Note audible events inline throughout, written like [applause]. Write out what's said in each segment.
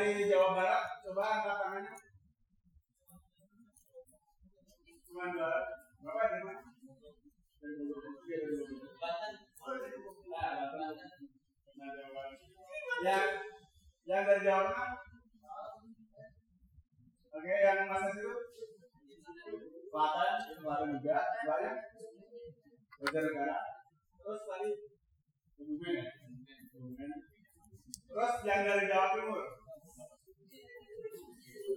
dari Jawa Barat, coba angkat tangannya. Cuma Barat. Bapak dari mana? Dari Bogor. Iya, dari Bogor. Oh, dari Bogor. Nah, Barat. Nah, Jawa Barat. Yang yang dari Jawa Tengah? Oke, yang Mas itu? Selatan, Selatan juga. Banyak. Negara. Terus tadi Kebumen ya? Kebumen. Terus yang dari Jawa Timur? Eh,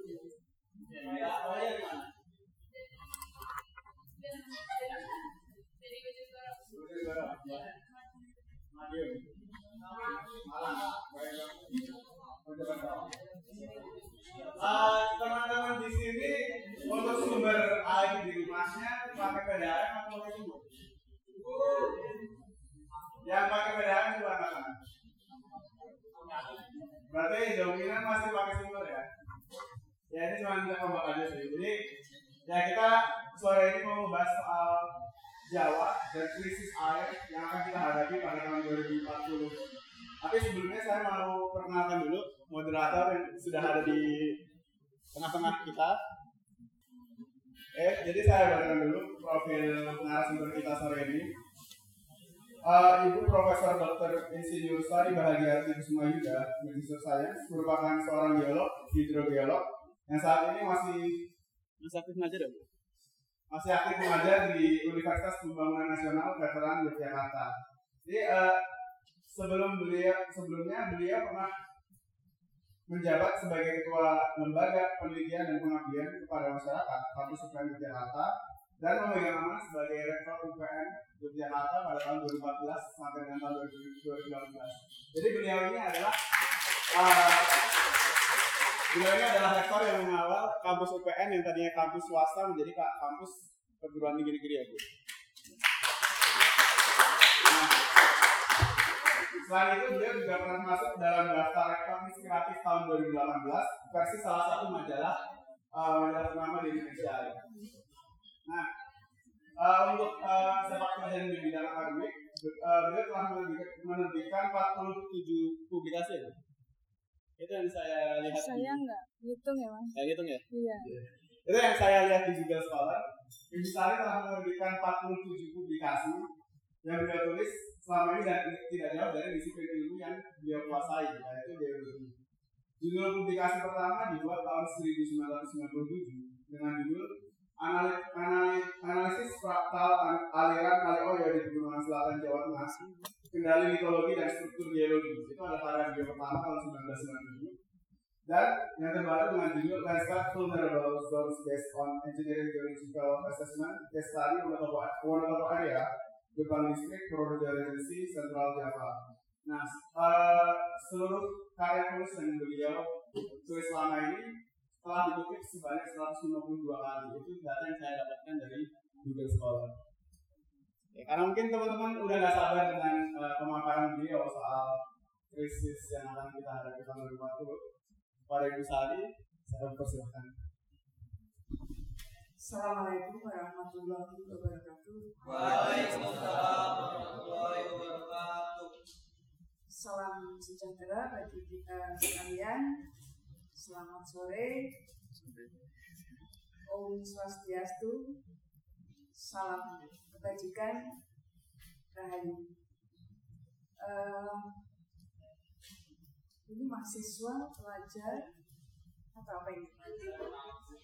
teman-teman di sini untuk sumber air di rumahnya pakai PDAM atau pakai sumur? Yang pakai itu anak Berarti dominan masih pakai sumur ya? Ya ini cuma kita ngomong aja sih. Jadi ya kita sore ini mau membahas soal Jawa dan krisis air yang akan kita hadapi pada tahun 2040. Tapi sebelumnya saya mau perkenalkan dulu moderator yang sudah ada di tengah-tengah kita. Eh, jadi saya bacakan dulu profil narasumber kita sore ini. Uh, Ibu Profesor Dr. Insinyur Sari Bahagia Kusuma Yuda, Magister Sains, merupakan seorang geolog, hidrogeolog, yang saat ini masih Masih aktif ngajar ya, Bu? masih aktif mengajar di Universitas Pembangunan Nasional Veteran Yogyakarta. Jadi uh, sebelum beliau sebelumnya beliau pernah menjabat sebagai ketua lembaga penelitian dan pengabdian kepada masyarakat kampus UPN Yogyakarta dan memegang amanah sebagai rektor UPN Yogyakarta pada tahun 2014 sampai dengan tahun 2018. Jadi beliau ini adalah uh, ini adalah rektor yang mengawal kampus UPN yang tadinya kampus swasta menjadi ka- kampus perguruan tinggi negeri ya Bu. Nah, Selain itu, beliau juga pernah masuk dalam daftar rektor inspiratif tahun 2018 versi salah satu majalah uh, majalah ternama di Indonesia. Nah, uh, untuk uh, sepak terjang di bidang akademik, uh, beliau telah menerbitkan, menerbitkan 47 publikasi ya. Itu yang saya lihat. Saya di, enggak hitung ya mas. ya gitu ya. Iya. Itu yang saya lihat di Google Scholar. Ibu Sari telah menerbitkan 47 publikasi yang beliau tulis selama ini dan tidak jauh dari disiplin ilmu yang beliau kuasai, yaitu geologi. Judul publikasi pertama dibuat tahun 1997 dengan judul Anali- Anali- Analisis Fraktal An- Aliran Kali Oyo di Pegunungan Selatan Jawa Tengah, Kendali Mitologi dan Struktur Geologi. Itu ada beliau pertama tahun 1997. Dan yang terbaru dengan judul Landscape Vulnerable Zones Based on Engineering Geological Assessment, case study Wonosobo Wonosobo area, Gebang District, Purworejo Regency, Central Java. Nah, eh, seluruh karya tulis yang beliau tulis selama ini telah dikutip sebanyak 152 kali. Itu data yang saya dapatkan dari Google Scholar. Ya, karena mungkin teman-teman udah gak sabar dengan eh, pemaparan beliau soal krisis yang akan kita hadapi tahun 2040 pada Ibu Sari, saya mempersilahkan. Assalamualaikum warahmatullahi wabarakatuh. Waalaikumsalam warahmatullahi wabarakatuh. Salam sejahtera bagi kita sekalian. Selamat sore. Om Swastiastu. Salam kebajikan. Rahayu. Eh, ini mahasiswa, pelajar, atau apa ini?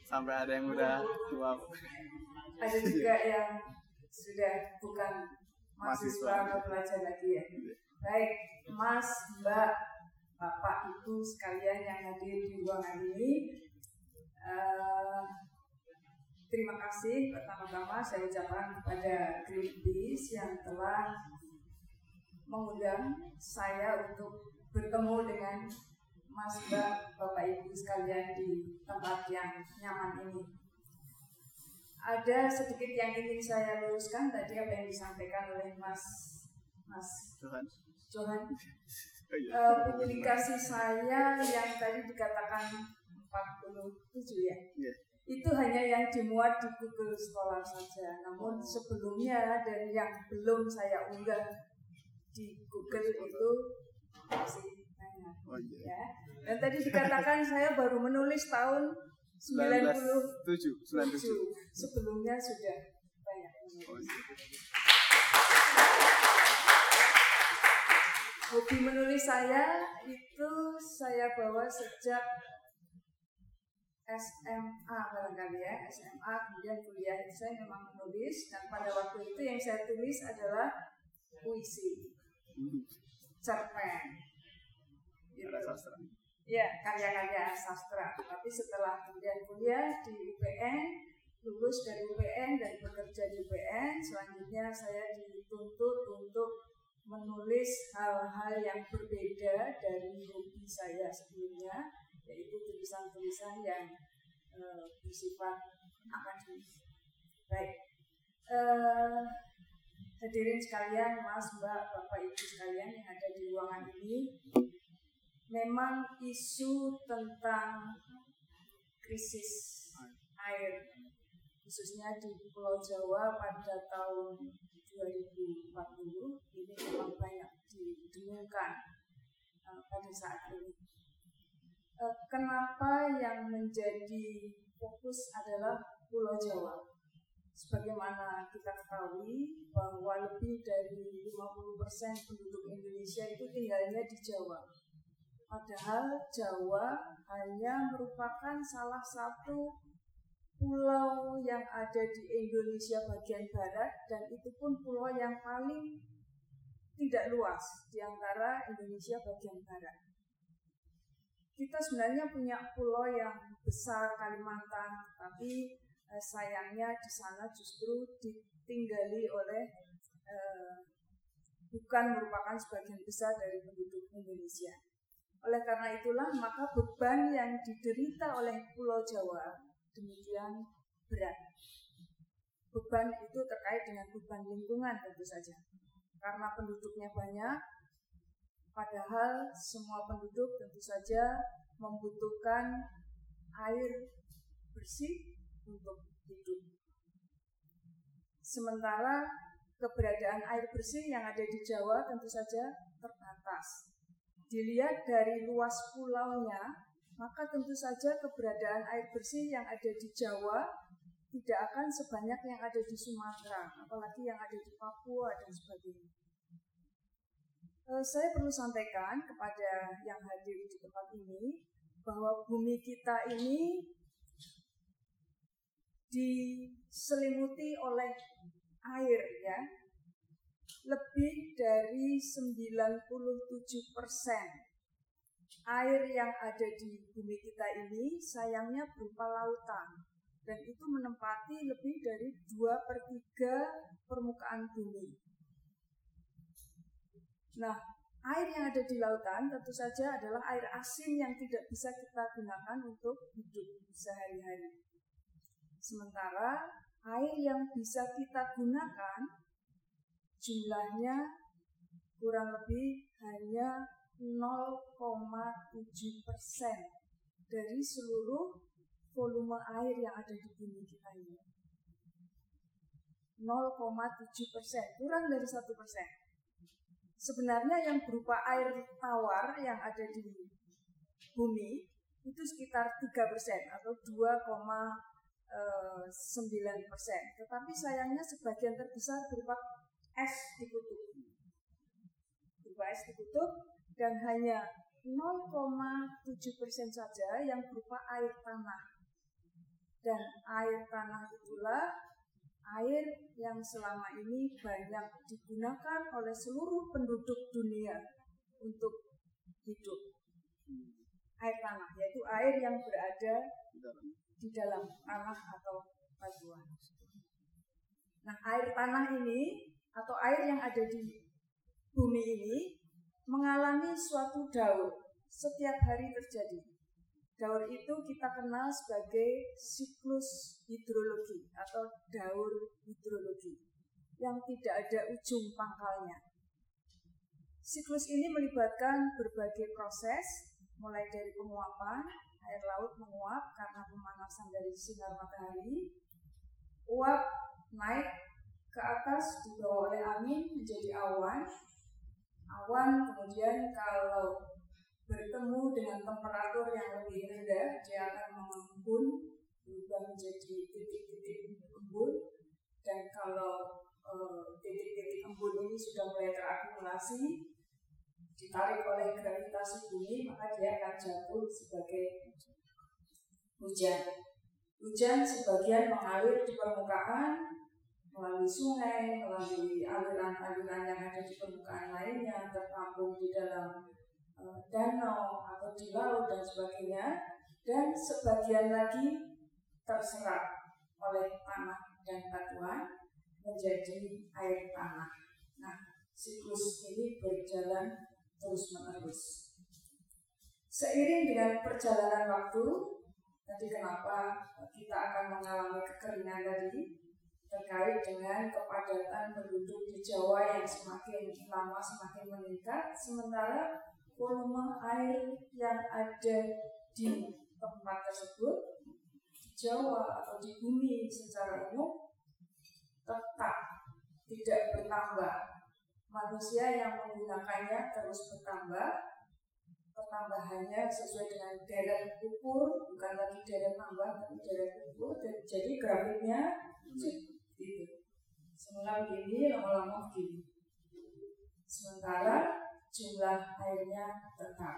Sampai ada yang udah tua. Ada juga [laughs] yang sudah bukan mahasiswa atau pelajar lagi ya. Baik, Mas, Mbak, Bapak, Ibu sekalian yang hadir di ruangan ini, eh, terima kasih pertama-tama saya ucapkan kepada Greenpeace yang telah mengundang saya untuk bertemu dengan Mas, Mbak, Bapak, Ibu sekalian di tempat yang nyaman ini ada sedikit yang ingin saya luruskan tadi apa yang disampaikan oleh Mas Mas Tuhan. Johan. Oh iya. Eh, publikasi saya yang tadi dikatakan ya. Iya. Itu hanya yang dimuat di Google Scholar saja. Namun sebelumnya dan yang belum saya unggah di Google itu masih banyak. Oh iya. Ya. Dan tadi dikatakan saya baru menulis tahun 97. 97, 97. Sebelumnya sudah banyak menulis. Oh iya. Hobi menulis saya itu saya bawa sejak SMA barangkali ya, SMA kemudian kuliah itu saya memang menulis dan pada waktu itu yang saya tulis adalah puisi, cerpen, gitu. Sastra. Ya, karya-karya sastra. Tapi setelah kemudian kuliah di UPN, lulus dari UPN dan bekerja di UPN, selanjutnya saya dituntut untuk menulis hal-hal yang berbeda dari hobi saya sebelumnya, yaitu tulisan-tulisan yang eh, bersifat akademis. Baik, Eh, hadirin sekalian, Mas, Mbak, Bapak, Ibu sekalian yang ada di ruangan ini, memang isu tentang krisis air khususnya di Pulau Jawa pada tahun 2040 ini memang banyak didengungkan uh, pada saat ini. Uh, kenapa yang menjadi fokus adalah Pulau Jawa? Sebagaimana kita ketahui bahwa lebih dari 50% penduduk Indonesia itu tinggalnya di Jawa. Padahal Jawa hanya merupakan salah satu pulau yang ada di Indonesia bagian barat dan itu pun pulau yang paling tidak luas di antara Indonesia bagian barat. Kita sebenarnya punya pulau yang besar Kalimantan, tapi eh, sayangnya di sana justru ditinggali oleh eh, bukan merupakan sebagian besar dari penduduk Indonesia. Oleh karena itulah maka beban yang diderita oleh Pulau Jawa demikian berat. Beban itu terkait dengan beban lingkungan tentu saja. Karena penduduknya banyak, padahal semua penduduk tentu saja membutuhkan air bersih untuk hidup. Sementara keberadaan air bersih yang ada di Jawa tentu saja terbatas dilihat dari luas pulaunya, maka tentu saja keberadaan air bersih yang ada di Jawa tidak akan sebanyak yang ada di Sumatera, apalagi yang ada di Papua dan sebagainya. Eh, saya perlu sampaikan kepada yang hadir di tempat ini bahwa bumi kita ini diselimuti oleh air ya, lebih dari 97 persen air yang ada di bumi kita ini sayangnya berupa lautan dan itu menempati lebih dari 2 per 3 permukaan bumi. Nah, air yang ada di lautan tentu saja adalah air asin yang tidak bisa kita gunakan untuk hidup sehari-hari. Sementara air yang bisa kita gunakan jumlahnya kurang lebih hanya 0,7 persen dari seluruh volume air yang ada di bumi kita ini. 0,7 persen, kurang dari satu persen. Sebenarnya yang berupa air tawar yang ada di bumi itu sekitar 3 persen atau 2,9 persen. Tetapi sayangnya sebagian terbesar berupa es di kutub. Berupa es di kutub dan hanya 0,7 persen saja yang berupa air tanah. Dan air tanah itulah air yang selama ini banyak digunakan oleh seluruh penduduk dunia untuk hidup. Air tanah, yaitu air yang berada di dalam tanah atau batuan. Nah, air tanah ini atau air yang ada di bumi ini mengalami suatu daur setiap hari terjadi. Daur itu kita kenal sebagai siklus hidrologi atau daur hidrologi yang tidak ada ujung pangkalnya. Siklus ini melibatkan berbagai proses, mulai dari penguapan, air laut menguap karena pemanasan dari sinar matahari. Uap naik ke atas dibawa oleh angin menjadi awan. Awan kemudian kalau bertemu dengan temperatur yang lebih rendah, dia akan mengembun, berubah menjadi titik-titik embun. Dan kalau eh, titik-titik embun ini sudah mulai terakumulasi, ditarik oleh gravitasi bumi, maka dia akan jatuh sebagai hujan. Hujan sebagian mengalir di permukaan melalui sungai, melalui aliran-aliran yang ada di permukaan lainnya, tertampung di dalam danau atau di laut dan sebagainya, dan sebagian lagi terserap oleh tanah dan batuan menjadi air tanah. Nah, siklus ini berjalan terus menerus. Seiring dengan perjalanan waktu, tadi kenapa kita akan mengalami kekeringan tadi terkait dengan kepadatan penduduk di Jawa yang semakin lama semakin meningkat, sementara volume air yang ada di tempat tersebut di Jawa atau di bumi secara umum tetap tidak bertambah. Manusia yang menggunakannya terus bertambah. Pertambahannya sesuai dengan deret ukur bukan lagi deret tambah tapi deret ukur dan jadi grafiknya gitu. Semula begini lama-lama begini. Sementara jumlah airnya tetap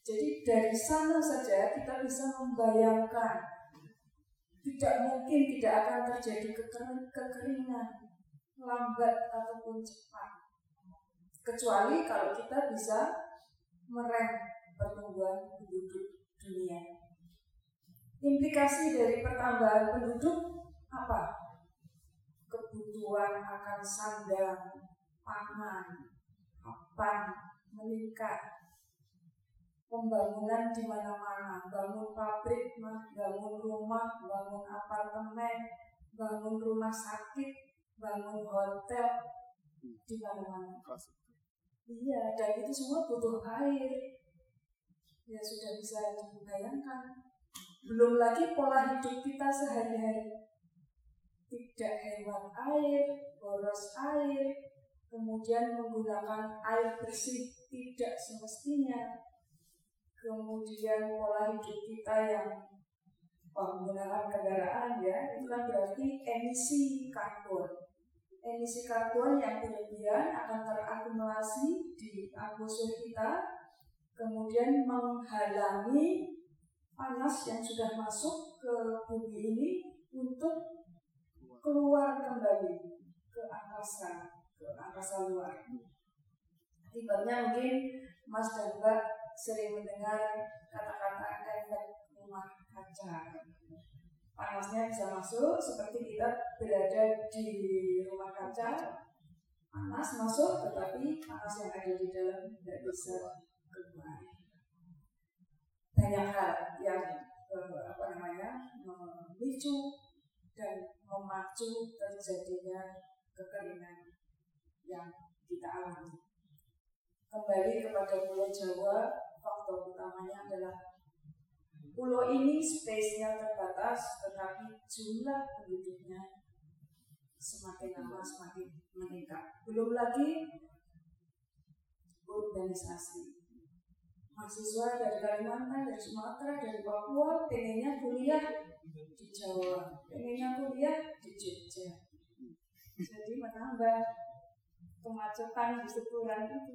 jadi dari sana saja kita bisa membayangkan tidak mungkin tidak akan terjadi kekeringan lambat ataupun cepat kecuali kalau kita bisa merem pertumbuhan penduduk dunia. Implikasi dari pertambahan penduduk apa? Kebutuhan akan sandang, pangan, papan meningkat. Pembangunan di mana-mana, bangun pabrik, bangun rumah, bangun apartemen, bangun rumah sakit, bangun hotel di mana-mana. Iya, dan itu semua butuh air. Ya sudah bisa dibayangkan. Belum lagi pola hidup kita sehari-hari. Tidak hemat air, boros air, kemudian menggunakan air bersih tidak semestinya. Kemudian pola hidup kita yang menggunakan kendaraan ya, itu kan berarti emisi karbon emisi karbon yang berlebihan akan terakumulasi di atmosfer kita, kemudian menghalangi panas yang sudah masuk ke bumi ini untuk keluar kembali ke angkasa, angkasa luar. Akibatnya mungkin Mas dan Mbak sering mendengar kata-kata efek rumah kaca. Panasnya bisa masuk seperti kita berada di rumah kaca. Panas masuk tetapi panas yang ada di dalam tidak bisa keluar. Banyak hal yang eh, apa namanya memicu dan memacu terjadinya kekeringan yang kita alami kembali kepada Pulau Jawa faktor utamanya adalah Pulau ini space-nya terbatas, tetapi jumlah penduduknya semakin lama semakin meningkat. Belum lagi urbanisasi. Mahasiswa dari Kalimantan, dari Sumatera, dari Papua, pengennya kuliah di Jawa, pengennya kuliah di Jogja. Jadi menambah kemacetan di sepuran itu.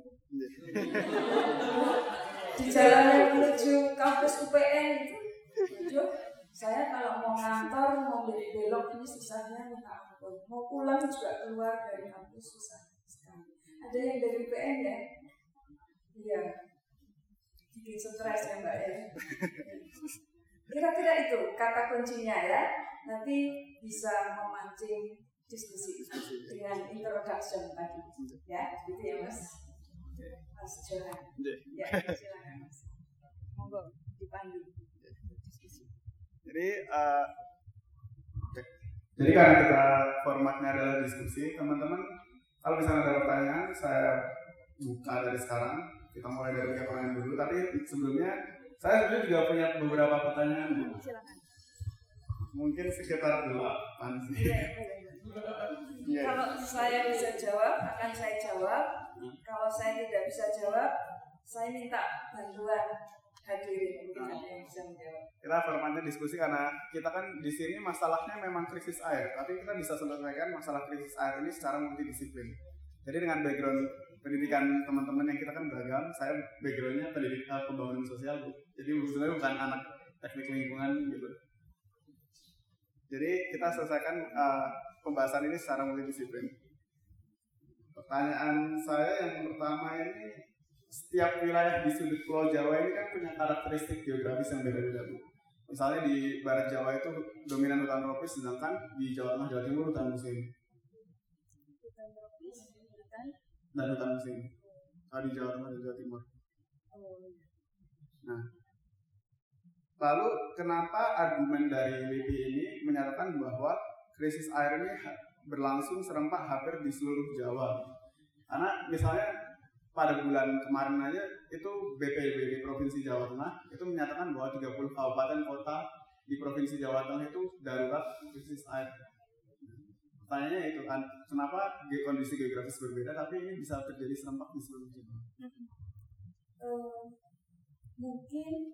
di jalan yang menuju kampus UPN itu, itu saya kalau mau ngantor, mau beli belok ini susahnya minta ampun. Mau pulang juga keluar dari kampus susah sekali. Ada yang dari UPN ya? Iya. Bikin stres ya Mbak ya. Kira-kira itu kata kuncinya ya. Nanti bisa memancing diskusi dengan introduction tadi. Ya gitu ya mas. Mas Johan. Ya silakan mas. Monggo dipandu. Diskusi jadi uh, jadi karena kita formatnya adalah diskusi teman-teman kalau misalnya ada pertanyaan saya buka dari sekarang. Kita mulai dari pihak lain dulu. Tapi sebelumnya Saya sebenarnya juga punya beberapa pertanyaan. Bu. Silakan. Mungkin sekitar delapan sih. Boleh. Iya. Kalau saya bisa jawab, akan saya jawab. Kalau saya tidak bisa jawab, saya minta bantuan hadirin mungkin ada yang bisa menjawab. Kita formatnya diskusi karena kita kan di sini masalahnya memang krisis air, tapi kita bisa selesaikan masalah krisis air ini secara multidisiplin. Jadi dengan background pendidikan teman-teman yang kita kan beragam, saya backgroundnya pendidikan pembangunan sosial, Bu. Jadi sebenarnya bukan anak teknik lingkungan gitu. Jadi kita selesaikan uh, pembahasan ini secara multidisiplin. Pertanyaan saya yang pertama ini, setiap wilayah di sudut pulau Jawa ini kan punya karakteristik geografis yang beda-beda, Bu. Misalnya di barat Jawa itu dominan hutan tropis, sedangkan di Jawa Tengah, Jawa Timur hutan musim Hutan tropis, hutan. dan hutan musim. Kalau di Jawa Tengah Jawa Timur. Oh, iya. Nah, lalu kenapa argumen dari LIPI ini menyatakan bahwa krisis air ini berlangsung serempak hampir di seluruh Jawa? Karena misalnya pada bulan kemarin aja itu BPBD Provinsi Jawa Tengah itu menyatakan bahwa 30 kabupaten kota di Provinsi Jawa Tengah itu darurat krisis air. Pertanyaannya itu kan, kenapa kondisi geografis berbeda tapi ini bisa terjadi serempak di seluruh Jawa? Eh, mungkin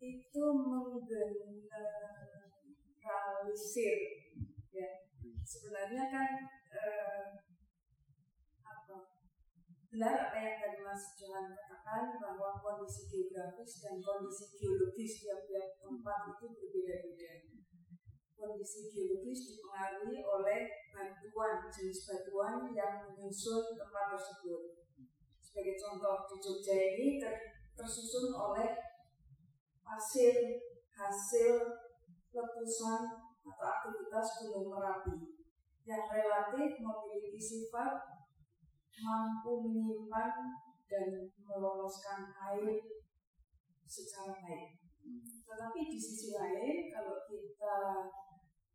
itu menggeneralisir ya sebenarnya kan eh, apa benar apa yang tadi Mas Johan katakan bahwa kondisi geografis dan kondisi geologis tiap-tiap tempat itu berbeda-beda. Kondisi geologis dipengaruhi oleh batuan jenis batuan yang menyusun tempat tersebut. Sebagai contoh di Jogja ini ter- tersusun oleh hasil hasil letusan atau aktivitas gunung merapi yang relatif memiliki sifat mampu menyimpan dan meloloskan air secara baik. Tetapi di sisi lain, kalau kita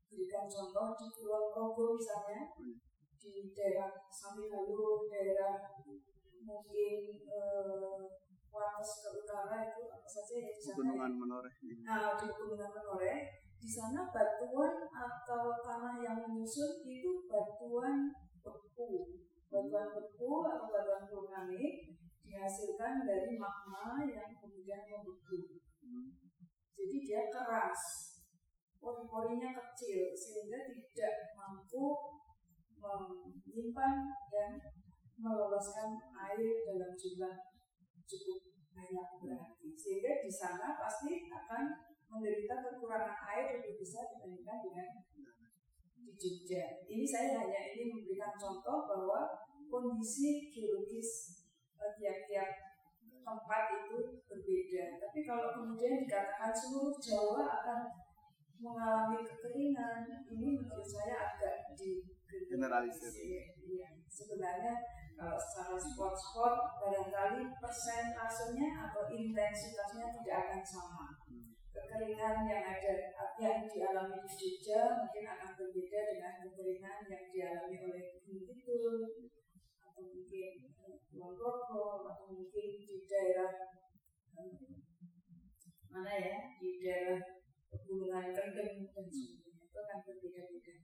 berikan contoh di Pulau Progo misalnya, di daerah Samigaluh, daerah mungkin eh, Wates ke utara itu apa saja ya di sana? Pegunungan menoreh. Nah, di Pegunungan Menoreh, di sana batuan atau tanah yang menyusun itu batuan beku. Batuan beku atau batuan vulkanik dihasilkan dari magma yang kemudian membeku. Jadi dia keras, pori-porinya kecil sehingga tidak mampu menyimpan dan meloloskan air dalam jumlah cukup banyak berarti sehingga di sana pasti akan menderita kekurangan air lebih besar dibandingkan dengan di Jogja. Ini saya hanya ingin memberikan contoh bahwa kondisi geologis eh, tiap-tiap tempat itu berbeda. Tapi kalau kemudian dikatakan seluruh Jawa akan mengalami kekeringan, ini menurut saya agak di Generalisir. Iya, sebenarnya kalau secara spot-spot barangkali persentasenya atau intensitasnya tidak akan sama. Kekeringan yang ada yang dialami di Jogja mungkin akan berbeda dengan kekeringan yang dialami oleh Gunung Kidul atau mungkin eh, Kulon Progo atau mungkin di daerah eh, mana ya di daerah pegunungan Kendeng dan sebagainya itu akan berbeda-beda.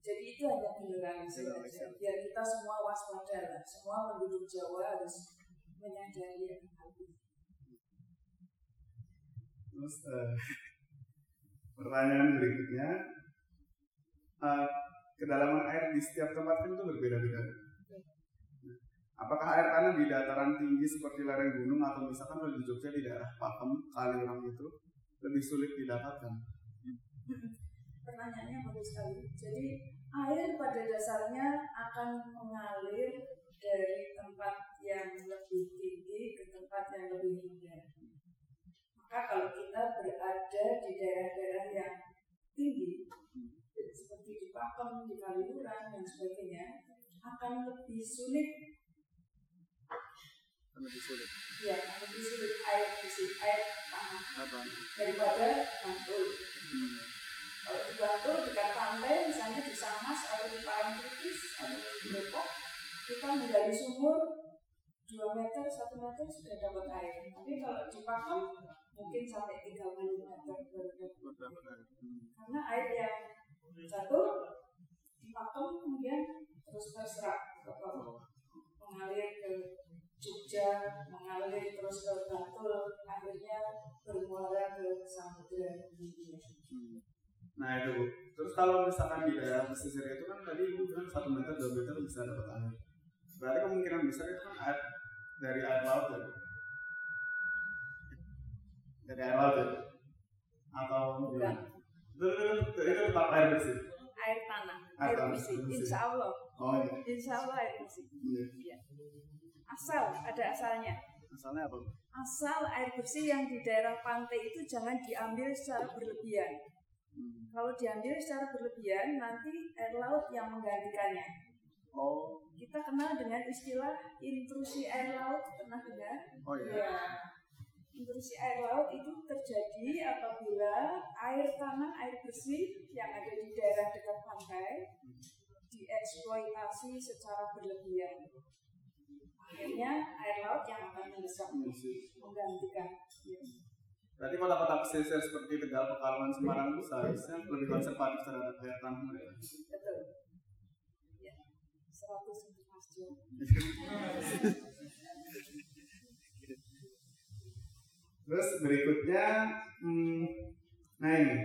Jadi itu hanya generalisir saja. Biar kita semua waspada lah. Semua penduduk Jawa harus menyadari hal ini. Terus eh, [laughs] pertanyaan berikutnya, eh, kedalaman air di setiap tempat kan itu berbeda-beda. Nah, Apakah air tanah di dataran tinggi seperti lereng gunung atau misalkan kalau di Jogja di daerah Pakem, Kaliurang itu lebih sulit didapatkan? [laughs] Pertanyaannya bagus sekali. Jadi air pada dasarnya akan mengalir dari tempat yang lebih tinggi ke tempat yang lebih rendah. Maka kalau kita berada di daerah-daerah yang tinggi, seperti di Pakem, di Kaliurang dan sebagainya, akan lebih sulit lebih sulit. ya lebih sulit air isi air tanah Apa? daripada Bantul. Hmm. Kalau di Bantul dekat pantai, misalnya di Samas atau di Parangtritis atau di Depok, kita menggali sumur 2 meter, 1 meter sudah dapat air. Tapi kalau di Pakem mungkin sampai 3 meter baru dapat. Hmm. Karena air yang jatuh di kemudian terus terserap ke bawah. Mengalir ke Jogja, mengalir terus ke Bantul, akhirnya bermuara ke Samudra Hindia. Nah itu. Terus kalau misalkan di daerah pesisir itu kan tadi ibu bilang satu meter dua meter bisa dapat air. Berarti kemungkinan besar itu kan air dari air laut ya. Dari air laut ya. Atau gimana? Itu, itu, itu, itu tetap air bersih. Air tanah, Air bersih, insya Allah, Oh iya. insya Allah air bersih. Iya. Iya. Asal, ada asalnya. Asalnya apa? Asal air bersih yang di daerah pantai itu jangan diambil secara berlebihan. Hmm. Kalau diambil secara berlebihan, nanti air laut yang menggantikannya. Oh, Kita kenal dengan istilah intrusi air laut, pernah dengar? oh iya. Ya. Intrusi air laut itu terjadi apabila air tanah, air bersih yang ada di daerah dekat pantai dieksploitasi secara berlebihan. Akhirnya air laut yang akan mendesak menggantikan. Ya. Berarti kota-kota pesisir seperti Tegal, Pekalongan, Semarang itu seharusnya lebih konservatif terhadap air tanah mereka. Betul. 100 untuk Mas Jo. Terus berikutnya, hmm, nah ini,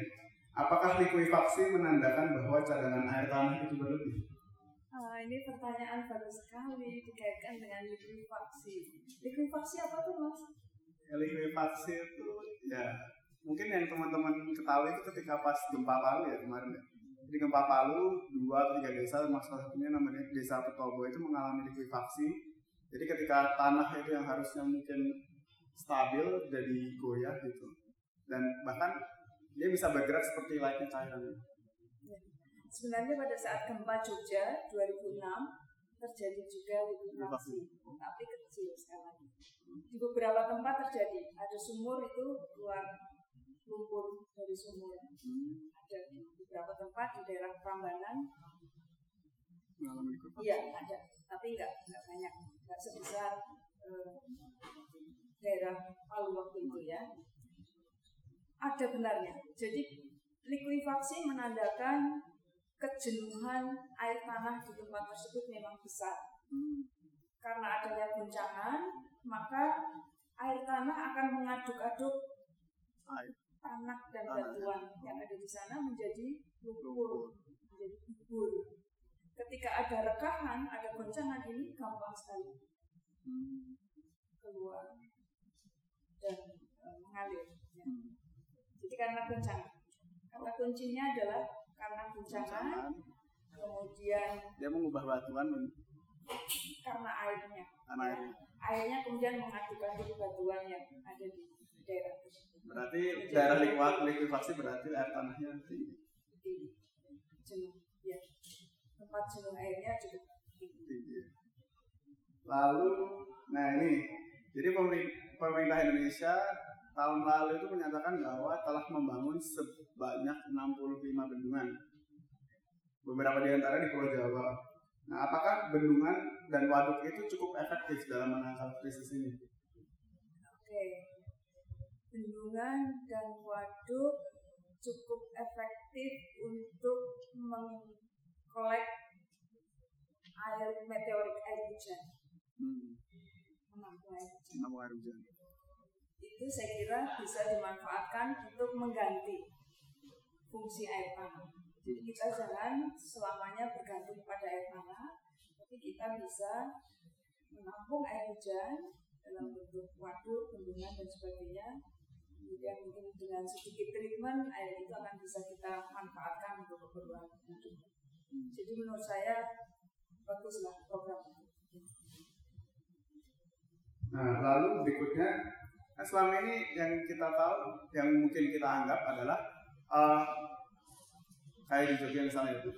apakah likuifaksi menandakan bahwa cadangan air tanah itu berlebih? Ah, ini pertanyaan baru sekali dikaitkan dengan likuifaksi. Likuifaksi apa tuh mas? Ya, likuifaksi itu ya mungkin yang teman-teman ketahui itu ketika pas gempa Palu ya kemarin ya. Di gempa Palu dua atau tiga desa termasuk salah satunya namanya desa Petobo itu mengalami likuifaksi. Jadi ketika tanah itu yang harusnya mungkin stabil jadi goyah gitu dan bahkan dia bisa bergerak seperti layaknya cairan. Sebenarnya pada saat gempa Jogja 2006 terjadi juga likuifaksi, tapi kecil sekali. Di beberapa tempat terjadi, ada sumur itu keluar lumpur dari sumur. Ada di beberapa tempat di daerah Prambanan, Mengalami iya ada, tapi enggak enggak banyak, enggak sebesar eh, daerah Palu waktu itu ya. Ada benarnya. Jadi likuifaksi menandakan kejenuhan air tanah di tempat tersebut memang besar. Hmm. Karena adanya guncangan, maka air tanah akan mengaduk-aduk Air. Tanah dan batuan yang ada di sana menjadi lumpur, menjadi bubur. Ketika ada rekahan, ada goncangan ini gampang sekali Hmm. keluar dan e, mengalir. ya. Hmm. Jadi karena goncangan. Kata kuncinya adalah karena goncangan, kemudian Dia mengubah batuan karena airnya. tanah airnya. Airnya kemudian mengaduk-aduk batuan yang ada di daerah tersebut. Berarti daerah likuifaksi, likuifaksi berarti air tanahnya tinggi. Jenuh, ya. Tempat jenuh airnya juga tinggi. tinggi. Lalu, nah ini, jadi pemerintah, pemerintah Indonesia tahun lalu itu menyatakan bahwa telah membangun sebanyak 65 bendungan. Beberapa di antara di Pulau Jawa. Nah, apakah bendungan dan waduk itu cukup efektif dalam menangkal krisis ini? Bendungan dan waduk cukup efektif untuk mengkolek air meteorik air hujan, Hmm. menampung air hujan. Menampung air hujan. Itu saya kira bisa dimanfaatkan untuk mengganti fungsi air tanah. Jadi kita jangan selamanya bergantung pada air tanah, tapi kita bisa menampung air hujan dalam bentuk waduk, bendungan dan sebagainya. Kemudian mungkin dengan sedikit treatment air itu akan bisa kita manfaatkan untuk keperluan hidup. Jadi menurut saya baguslah program itu. Nah, lalu berikutnya, nah selama ini yang kita tahu, yang mungkin kita anggap adalah eh, kayak di Jogja misalnya itu,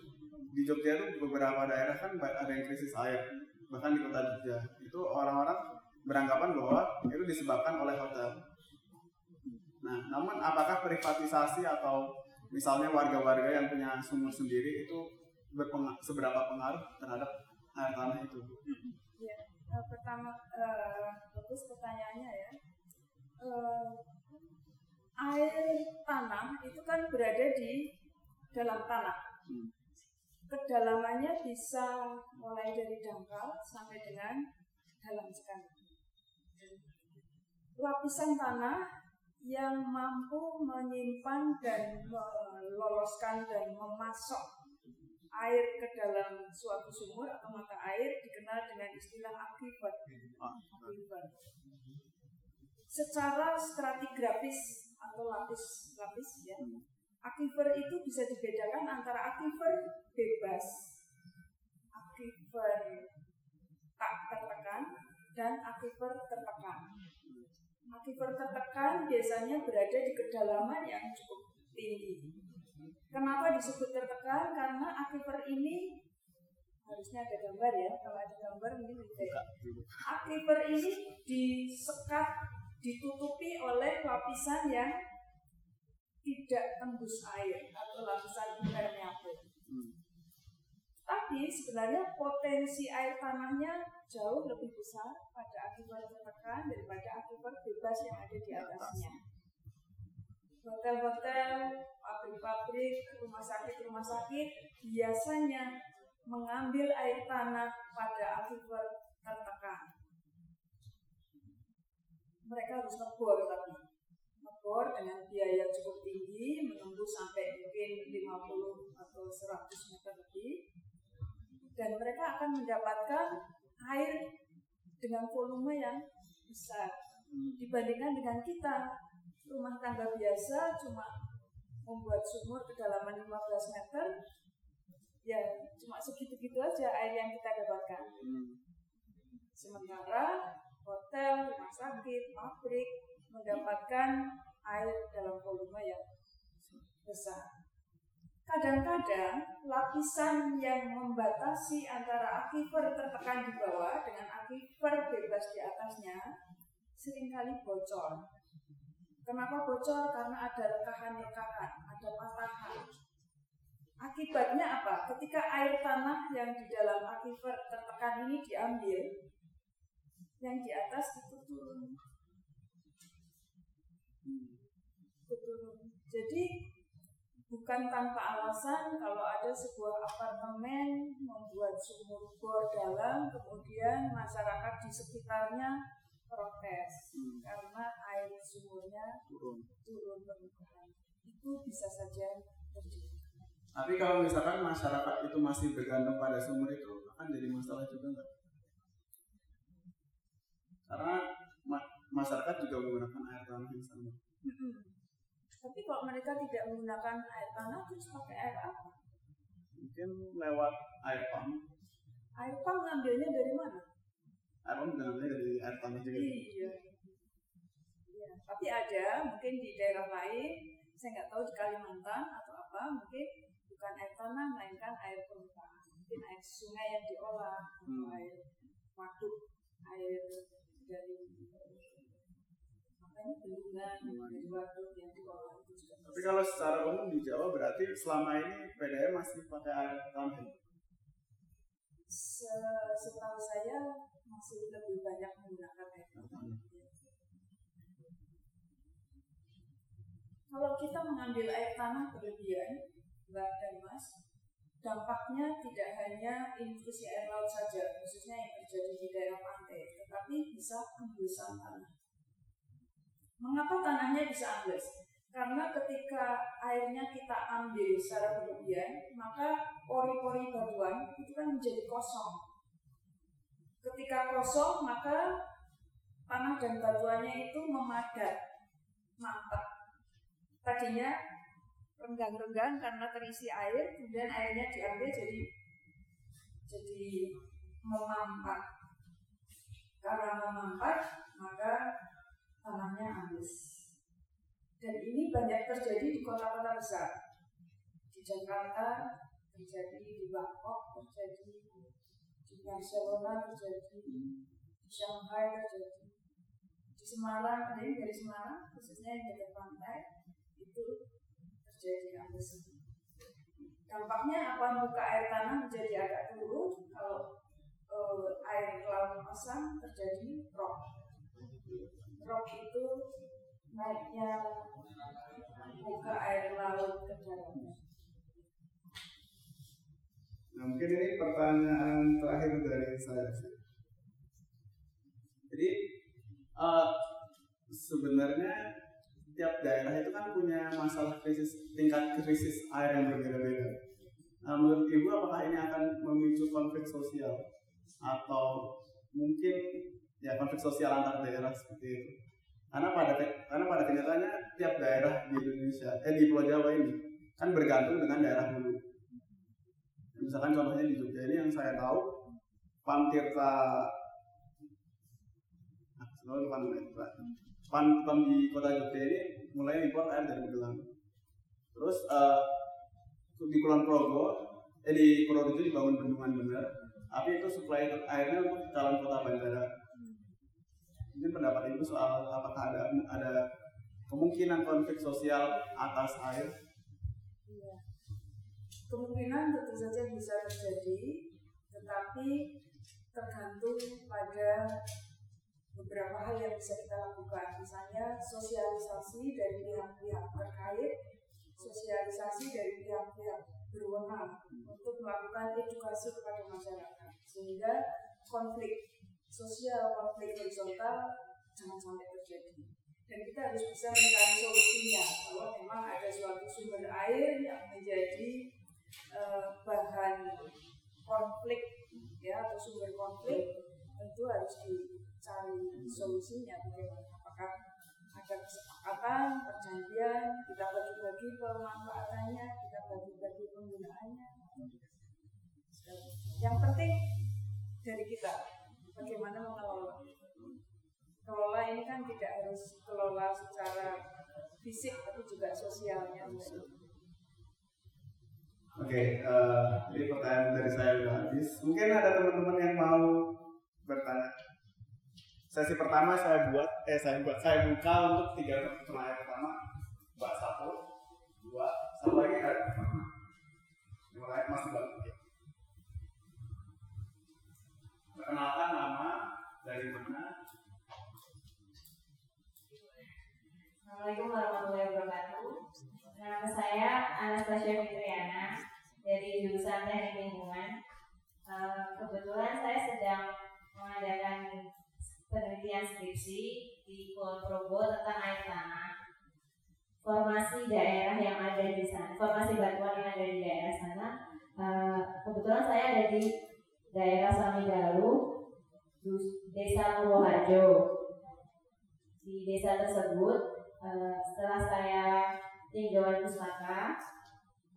di Jogja itu beberapa daerah kan ada yang krisis air, bahkan di kota Jogja itu orang-orang beranggapan bahwa itu disebabkan oleh hotel. Nah, namun apakah privatisasi atau misalnya warga-warga yang punya sumur sendiri itu berpeng seberapa pengaruh terhadap air tanah itu? Ya, uh, pertama uh, bagus pertanyaannya ya. Uh, air tanah itu kan berada di dalam tanah. Hmm. Kedalamannya bisa mulai dari dangkal sampai dengan dalam sekali. Lapisan tanah yang mampu menyimpan dan meloloskan dan memasok air ke dalam suatu sumur atau mata air dikenal dengan istilah akibat. Akibat. Secara stratigrafis atau lapis-lapis ya, aquifer itu bisa dibedakan antara aquifer bebas, aquifer tak tertekan, dan aquifer tertekan. Aquifer tertekan biasanya berada di kedalaman yang cukup tinggi. Kenapa disebut tertekan? Karena aquifer ini harusnya ada gambar ya. Kalau ada gambar mungkin lebih Aquifer ini disekat, ditutupi oleh lapisan yang tidak tembus air atau lapisan impermeable. Tapi sebenarnya potensi air tanahnya jauh lebih besar pada akibat tertekan daripada akibat bebas yang ada di atasnya. Hotel-hotel, pabrik-pabrik, rumah sakit-rumah sakit biasanya mengambil air tanah pada akibat tertekan. Mereka harus ngebor tapi ngebor dengan biaya cukup tinggi menembus sampai mungkin 50 atau 100 meter lebih dan mereka akan mendapatkan air dengan volume yang besar. Dibandingkan dengan kita rumah tangga biasa cuma membuat sumur kedalaman 15 meter ya cuma segitu-gitu aja air yang kita dapatkan. Sementara hotel, rumah sakit, pabrik mendapatkan air dalam volume yang besar Kadang-kadang lapisan yang membatasi antara akifer tertekan di bawah dengan akifer bebas di atasnya sering kali bocor. Kenapa bocor? Karena ada rekahan-rekahan, ada patahan. Akibatnya apa? Ketika air tanah yang di dalam akifer tertekan ini diambil, yang di atas itu turun. Turun. Jadi bukan tanpa alasan kalau ada sebuah apartemen membuat sumur bor dalam kemudian masyarakat di sekitarnya protes hmm. karena air sumurnya turun turun permukaan itu bisa saja terjadi. Tapi kalau misalkan masyarakat itu masih bergantung pada sumur itu akan jadi masalah juga nggak? Karena ma masyarakat juga menggunakan air tanah yang sama. Hmm. Tapi kalau mereka tidak menggunakan air tanah, terus pakai air apa? Mungkin lewat air pump. Air pump ngambilnya dari mana? Air pump ngambilnya dari air tanah juga. Iya. iya. Tapi ada mungkin di daerah lain, saya nggak tahu di Kalimantan atau apa, mungkin bukan air tanah, melainkan air permukaan. Mungkin air sungai yang diolah, hmm. air waduk, air dari tapi kalau secara umum di Jawa berarti selama ini PDM masih pakai air tanah? Setahu saya masih lebih banyak menggunakan air tanah. Kalau kita mengambil air tanah berlebihan, Mbak dan Mas, dampaknya tidak hanya intrusi air laut saja, khususnya yang terjadi di daerah pantai, tetapi bisa embusan tanah. Mengapa tanahnya bisa ambles? Karena ketika airnya kita ambil secara berlebihan, maka pori-pori batuan itu kan menjadi kosong. Ketika kosong, maka tanah dan batuannya itu memadat, mampet. Tadinya renggang-renggang karena terisi air, kemudian airnya diambil jadi jadi memampat. Karena memampat, maka tanahnya habis. Dan ini banyak terjadi di kota-kota besar. Di Jakarta terjadi, di Bangkok terjadi, di Barcelona terjadi, di Shanghai terjadi, di Semarang ada yang dari Semarang khususnya yang dekat pantai itu terjadi habis. Dampaknya apa muka air tanah menjadi agak turun kalau uh, air laut pasang terjadi rock Rok itu naiknya muka air laut ke dalam. Nah mungkin ini pertanyaan terakhir dari saya sih. Jadi eh, sebenarnya tiap daerah itu kan punya masalah krisis tingkat krisis air yang berbeda-beda. Nah, menurut ibu apakah ini akan memicu konflik sosial atau mungkin ya konflik sosial antar daerah seperti itu? Karena pada karena pada kenyataannya tiap daerah di Indonesia eh di Pulau Jawa ini kan bergantung dengan daerah hulu. Misalkan contohnya di Jogja ini yang saya tahu Pantirta ah, selalu namanya Pak. Pan, pan di kota Jogja ini mulai impor air dari Magelang. Terus eh, di Kulon Progo, eh di Purworejo dibangun bendungan bener, tapi itu supply airnya untuk calon kota bandara. Ibu soal apakah ada ada kemungkinan konflik sosial atas air? Iya. Kemungkinan tentu saja bisa terjadi, tetapi tergantung pada beberapa hal yang bisa kita lakukan. Misalnya sosialisasi dari pihak-pihak terkait, sosialisasi dari pihak-pihak berwenang untuk melakukan edukasi kepada masyarakat sehingga konflik sosial, konflik horizontal jangan sampai terjadi. Dan kita harus bisa mencari solusinya kalau memang ada suatu sumber air yang menjadi eh, bahan konflik ya atau sumber konflik tentu harus dicari solusinya bagaimana? Apakah ada kesepakatan perjanjian kita bagi-bagi pemanfaatannya kita bagi-bagi penggunaannya. Yang penting dari kita bagaimana mengelola kelola ini kan tidak harus kelola secara fisik tapi juga sosialnya Oke, eh, ini pertanyaan dari saya sudah habis. Mungkin ada teman-teman yang mau bertanya. Sesi pertama saya buat, eh saya buat, saya buka untuk tiga pertanyaan pertama. Mbak satu, dua, satu lagi kan? Mulai masih bang. Oke. Perkenalkan Assalamualaikum warahmatullahi wabarakatuh. Nama saya Anastasia Fitriana dari jurusan Teknik Lingkungan. Eh, Kebetulan saya sedang mengadakan penelitian skripsi di Kulon Progo tentang air tanah. Formasi daerah yang ada di sana, formasi batuan yang ada di daerah sana. Eh, Kebetulan saya ada di daerah Samigalu, Dus- Desa Purwoharjo. Di desa tersebut eh, setelah saya tinjauan pustaka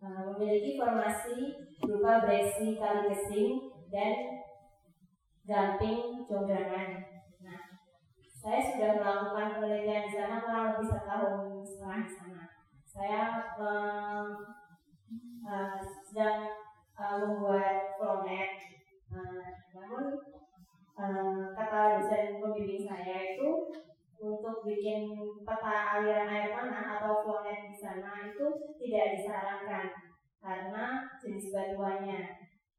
eh, memiliki formasi berupa breksi kali kesing dan gamping jonggangan. Nah, saya sudah melakukan penelitian di sana kurang lebih setahun setengah di sana. Saya em, eh, sedang eh, membuat flownet, Eh, namun eh, kata dosen pembimbing saya itu untuk bikin peta aliran air tanah atau flownet di sana itu tidak disarankan karena jenis batuannya.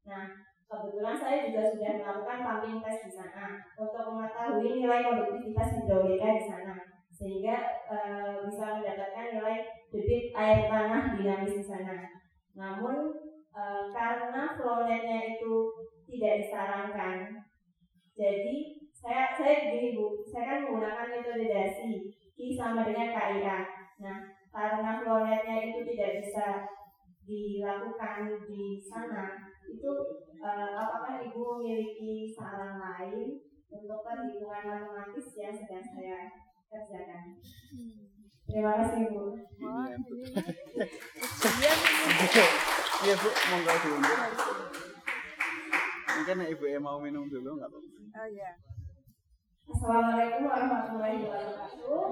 Nah, kebetulan saya juga sudah melakukan pumping test di sana untuk mengetahui nilai konduktivitas hidrolika di sana sehingga eh, bisa mendapatkan nilai debit air tanah dinamis di sana. Namun eh, karena flownetnya itu tidak disarankan, jadi saya saya begini bu, saya kan menggunakan metode dasi Q sama dengan KIA. Nah, karena flownetnya itu tidak bisa dilakukan di sana, itu eh, apakah ibu memiliki saran lain untuk perhitungan matematis yang sedang saya kerjakan? Terima kasih bu. Iya bu, monggo diundur. Mungkin ibu mau minum dulu nggak apa-apa. oh ya Assalamualaikum warahmatullahi wabarakatuh.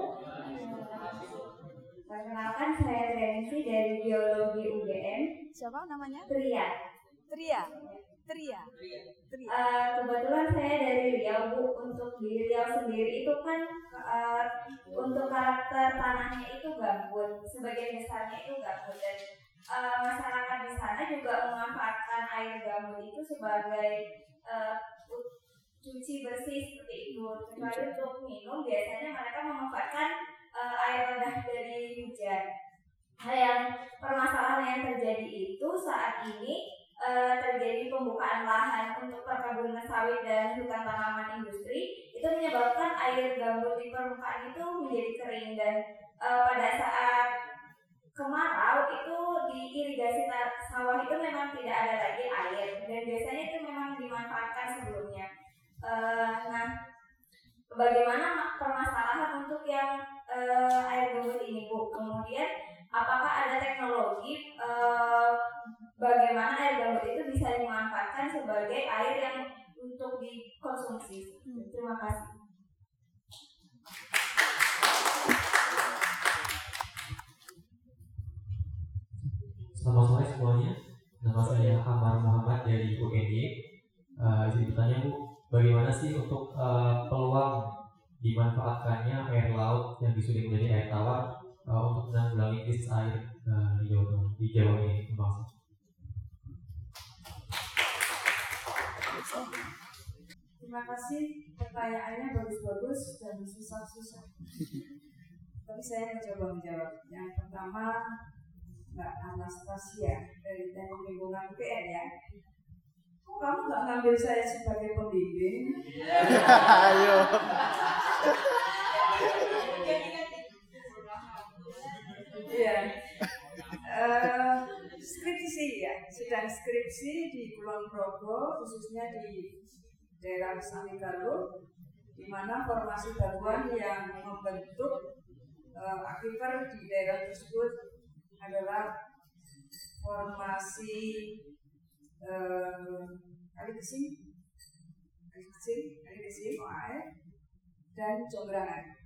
Perkenalkan saya Trensi dari Biologi UGM siapa namanya? Tria. Tria. Tria. Tria. Eh, kebetulan saya dari Riau Bu. Untuk di Riau sendiri itu kan eh, untuk karakter tanahnya itu gambut, sebagian besarnya itu gambut dan eh, masyarakat di sana juga memanfaatkan air gambut itu sebagai eh, u- cuci bersih seperti itu. Kecuali untuk minum biasanya mereka memanfaatkan eh, air rendah dari hujan. Nah, yang permasalahan yang terjadi itu saat ini eh, terjadi pembukaan lahan untuk perkebunan sawit dan hutan tanaman industri itu menyebabkan air gambut di permukaan itu menjadi kering dan eh, pada saat kemarau itu di irigasi sawah itu memang tidak ada lagi air dan biasanya itu memang dimanfaatkan sebelumnya. Eh, nah, bagaimana ma- permasalahan untuk yang eh, air gambut ini bu? Kemudian apakah ada teknologi eh, bagaimana air gambut itu bisa dimanfaatkan sebagai air yang untuk dikonsumsi? Terima kasih. Selamat sore semuanya. Nama saya Amar Muhammad dari UNY. Uh, izin bertanya Bu, bagaimana sih untuk uh, peluang dimanfaatkannya air laut yang disuling menjadi air tawar uh, untuk menanggulangi krisis air uh, di Jawa di Jawa ini, Bang? Terima kasih pertanyaannya bagus-bagus dan susah-susah. Tapi saya mencoba menjawab. Yang pertama Mbak Anastasia dari Teknik Lingkungan UPN ya. Kok kamu nggak ngambil saya sebagai pembimbing? Ayo. Iya. Eh, skripsi ya, sedang skripsi di Kulon Progo, khususnya di daerah Samigaluh, di mana formasi batuan yang membentuk eh, aquifer di daerah tersebut adalah formasi eh, kali kesing, kali kesing, kali kesing, air, dan jonggrang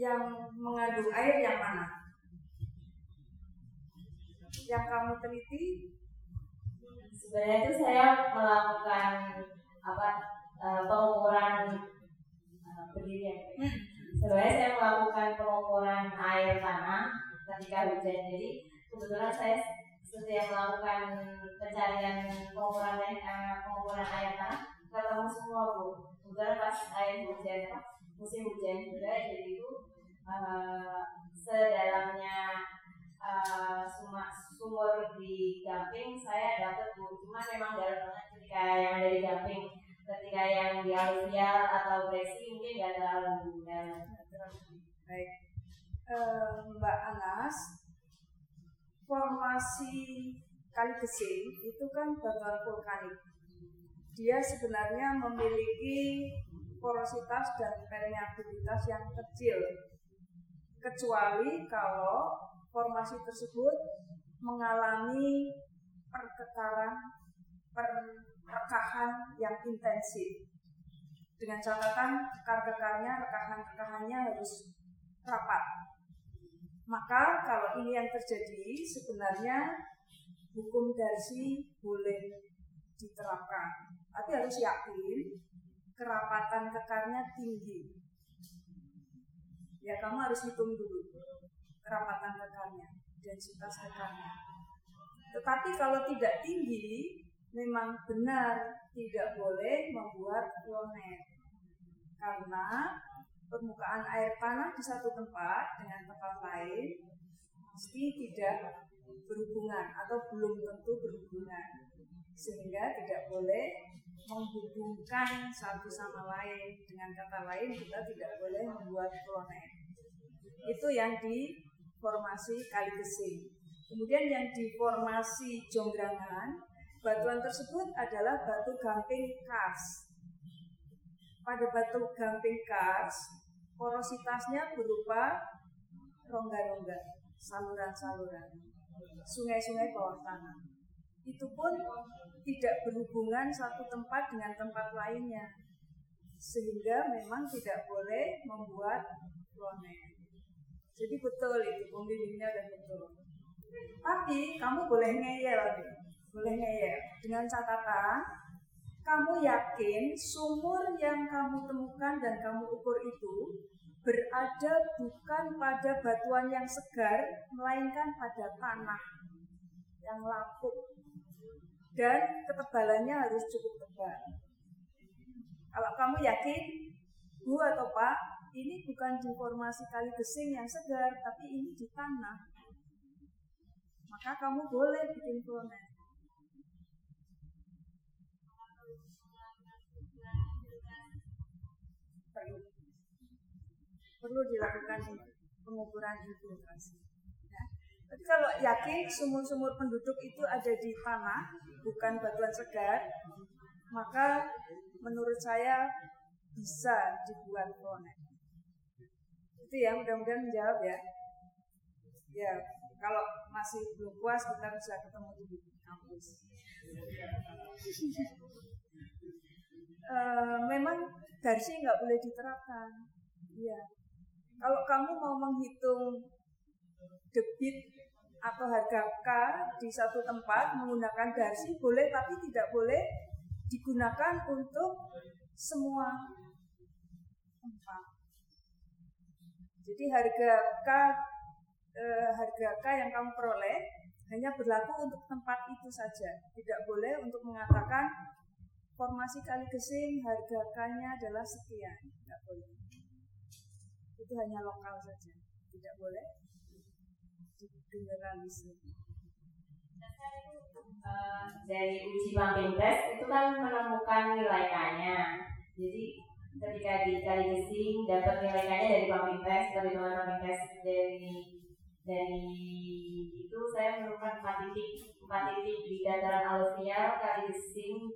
yang mengandung air yang mana? Yang kamu teliti? Sebenarnya itu saya melakukan apa eh, pengukuran eh, berdiri ya. Sebenarnya saya melakukan pengukuran air tanah ketika hujan. Jadi kebetulan saya setiap melakukan pencarian pengukuran air, eh, pengukuran air tanah ketemu semua bu. Kebetulan pas air hujan apa, musim hujan juga jadi itu eh, sedalamnya suma- sumur di Gamping saya dapat bu cuma memang dalam banget ketika yang ada di Gamping ketika yang di Aluvial atau Bresi mungkin nggak terlalu dalam Baik. Eh, Mbak Anas, formasi Kali Gesing itu kan batuan vulkanik. Dia sebenarnya memiliki porositas dan permeabilitas yang kecil. Kecuali kalau formasi tersebut mengalami perkekaran, perrekahan yang intensif. Dengan catatan kekar-kekarnya, rekahan-rekahannya harus rapat. Maka kalau ini yang terjadi sebenarnya hukum Darcy boleh diterapkan. Tapi harus yakin kerapatan kekarnya tinggi. Ya kamu harus hitung dulu kerapatan kekarnya, densitas kekarnya. Tetapi kalau tidak tinggi, memang benar tidak boleh membuat klonet. Karena permukaan air tanah di satu tempat dengan tempat lain pasti tidak berhubungan atau belum tentu berhubungan. Sehingga tidak boleh menghubungkan satu sama lain. Dengan kata lain kita tidak boleh membuat klonet itu yang di formasi kali gesing kemudian yang di formasi jonggrangan batuan tersebut adalah batu gamping kars pada batu gamping kars porositasnya berupa rongga-rongga, saluran-saluran, sungai-sungai bawah tanah. Itu pun tidak berhubungan satu tempat dengan tempat lainnya, sehingga memang tidak boleh membuat klonet. Jadi betul itu pembimbingnya dan betul. Tapi kamu boleh ngeyel boleh ngeyel dengan catatan kamu yakin sumur yang kamu temukan dan kamu ukur itu berada bukan pada batuan yang segar, melainkan pada tanah yang lapuk dan ketebalannya harus cukup tebal. Kalau kamu yakin, Bu atau Pak, ini bukan di formasi kali gesing yang segar, tapi ini di tanah. Maka kamu boleh bikin klonet. Perlu dilakukan pengukuran infiltrasi. Ya. Tapi kalau yakin sumur-sumur penduduk itu ada di tanah, bukan batuan segar, maka menurut saya bisa dibuat konek. Itu ya, mudah-mudahan menjawab ya. Ya, kalau masih belum puas kita bisa ketemu di kampus. [laughs] e, memang darsi nggak boleh diterapkan. Iya. Kalau kamu mau menghitung debit atau harga K di satu tempat menggunakan darsi boleh tapi tidak boleh digunakan untuk semua tempat. Jadi harga K eh, harga K yang kamu peroleh hanya berlaku untuk tempat itu saja. Tidak boleh untuk mengatakan formasi kali gesing harga K-nya adalah sekian. Itu hanya lokal saja. Tidak boleh generalisir. Uh, dari uji pumping test itu kan menemukan nilai K-nya. Jadi ketika di kali gesing dapat nilai K-nya dari pumping test, perhitungan pumping test dari dari itu saya menemukan empat titik empat titik di dataran aluvial kali gesing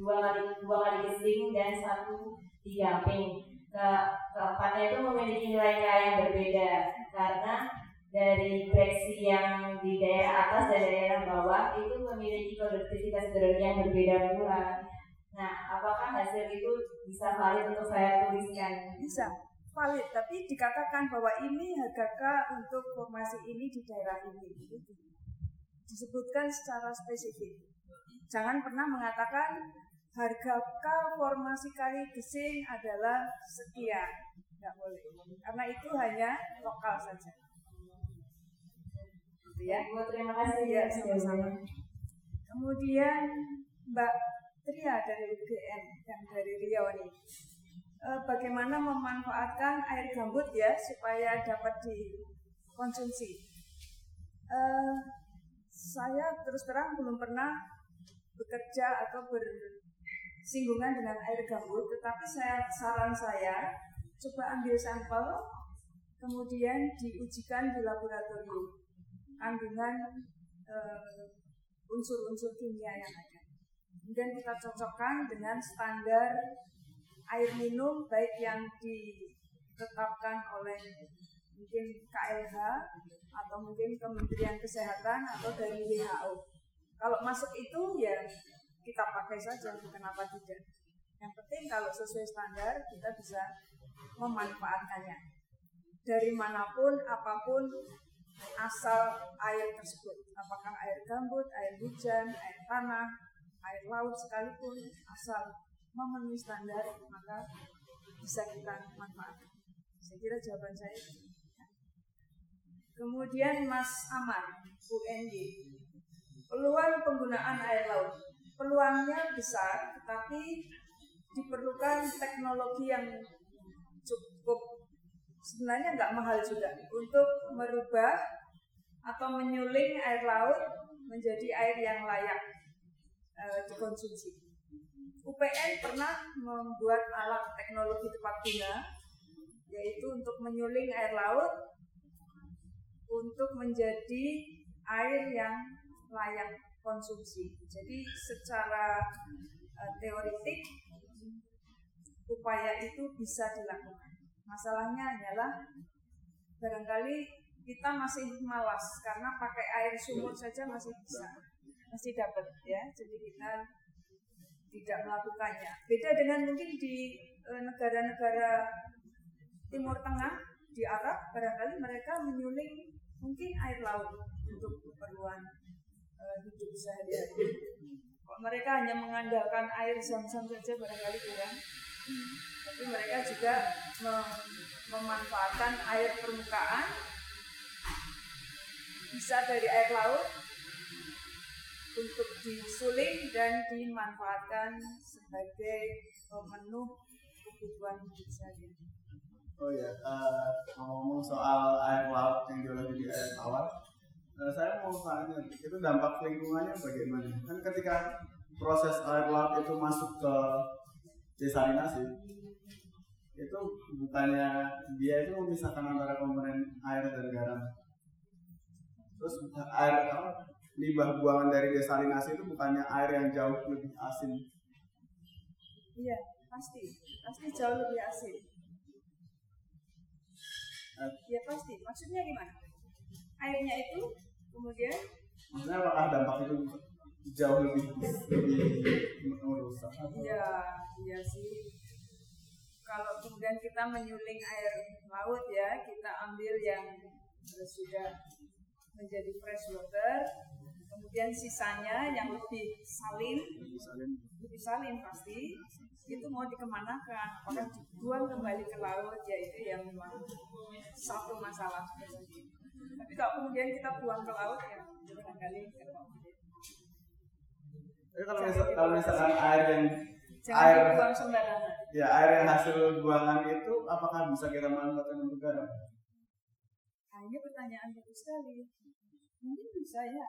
dua kali dua kali gesing dan satu di gamping ke keempatnya itu memiliki nilai K yang berbeda karena dari breksi yang di daerah atas dan daerah bawah itu memiliki produktivitas gerak yang berbeda pula. Nah, apakah hasil itu bisa valid untuk saya tuliskan? Bisa, valid. Tapi dikatakan bahwa ini harga K untuk formasi ini di daerah ini. Disebutkan secara spesifik. Jangan pernah mengatakan harga K formasi kali gesing adalah sekian. Tidak boleh. Karena itu hanya lokal saja gitu ya. Terima kasih ya sama-sama. Kemudian Mbak Tria dari UGM yang dari Riau ini. E, bagaimana memanfaatkan air gambut ya supaya dapat dikonsumsi. E, saya terus terang belum pernah bekerja atau bersinggungan dengan air gambut, tetapi saya saran saya coba ambil sampel kemudian diujikan di laboratorium kandungan eh, unsur-unsur uh, kimia yang ada. Kemudian kita cocokkan dengan standar air minum baik yang ditetapkan oleh mungkin KLH atau mungkin Kementerian Kesehatan atau dari WHO. Kalau masuk itu ya kita pakai saja, kenapa tidak? Yang penting kalau sesuai standar kita bisa memanfaatkannya. Dari mana pun, apa pun asal air tersebut. Apakah air gambut, air hujan, air tanah, air laut sekalipun asal memenuhi standar maka bisa kita manfaatkan. Saya kira jawaban saya kemudian Mas Amar UND peluang penggunaan air laut peluangnya besar tetapi diperlukan teknologi yang cukup sebenarnya nggak mahal juga untuk merubah atau menyuling air laut menjadi air yang layak e, dikonsumsi. UPN pernah membuat alat teknologi tepat guna yaitu untuk menyuling air laut untuk menjadi air yang layak konsumsi. Jadi secara e, teoritik upaya itu bisa dilakukan. Masalahnya adalah barangkali kita masih malas karena pakai air sumur saja masih bisa, masih dapat ya. Jadi kita tidak melakukannya. Beda dengan mungkin di eh, negara-negara Timur Tengah di Arab barangkali mereka menyuling mungkin air laut untuk keperluan hidup sehari-hari. Mereka hanya mengandalkan air zam-zam saja barangkali kurang tapi mereka juga mem memanfaatkan air permukaan bisa dari air laut untuk disuling dan dimanfaatkan sebagai pemenuh kebutuhan hidup saja. Oh ya, uh, ngomong soal air laut yang diolah di air tawar, uh, saya mau tanya, itu dampak lingkungannya bagaimana? Kan ketika proses air laut itu masuk ke desalinasi itu bukannya dia itu memisahkan antara komponen air dan garam. Terus air apa? Limbah buangan dari desalinasi itu bukannya air yang jauh lebih asin. Iya, pasti. Pasti jauh lebih asin. Eh, Ya pasti. Maksudnya gimana? Airnya itu kemudian Maksudnya apakah dampak itu jauh lebih lebih merusak? Iya, iya sih. Kalau kemudian kita menyuling air laut ya, kita ambil yang sudah menjadi fresh water, kemudian sisanya yang lebih salin, Misalnya lebih salin pasti, itu mau dikemanakan? Apakah dibuang kembali ke laut? Ya itu yang memang satu masalah. Tapi kalau kemudian kita buang ke laut ya, barangkali. Tapi kalau misal, kalau misalkan air yang Jangan air dibuang sembarangan. ya air yang hasil buangan itu apakah bisa kita manfaatkan untuk garam? Nah, ini pertanyaan bagus sekali. Mungkin bisa ya.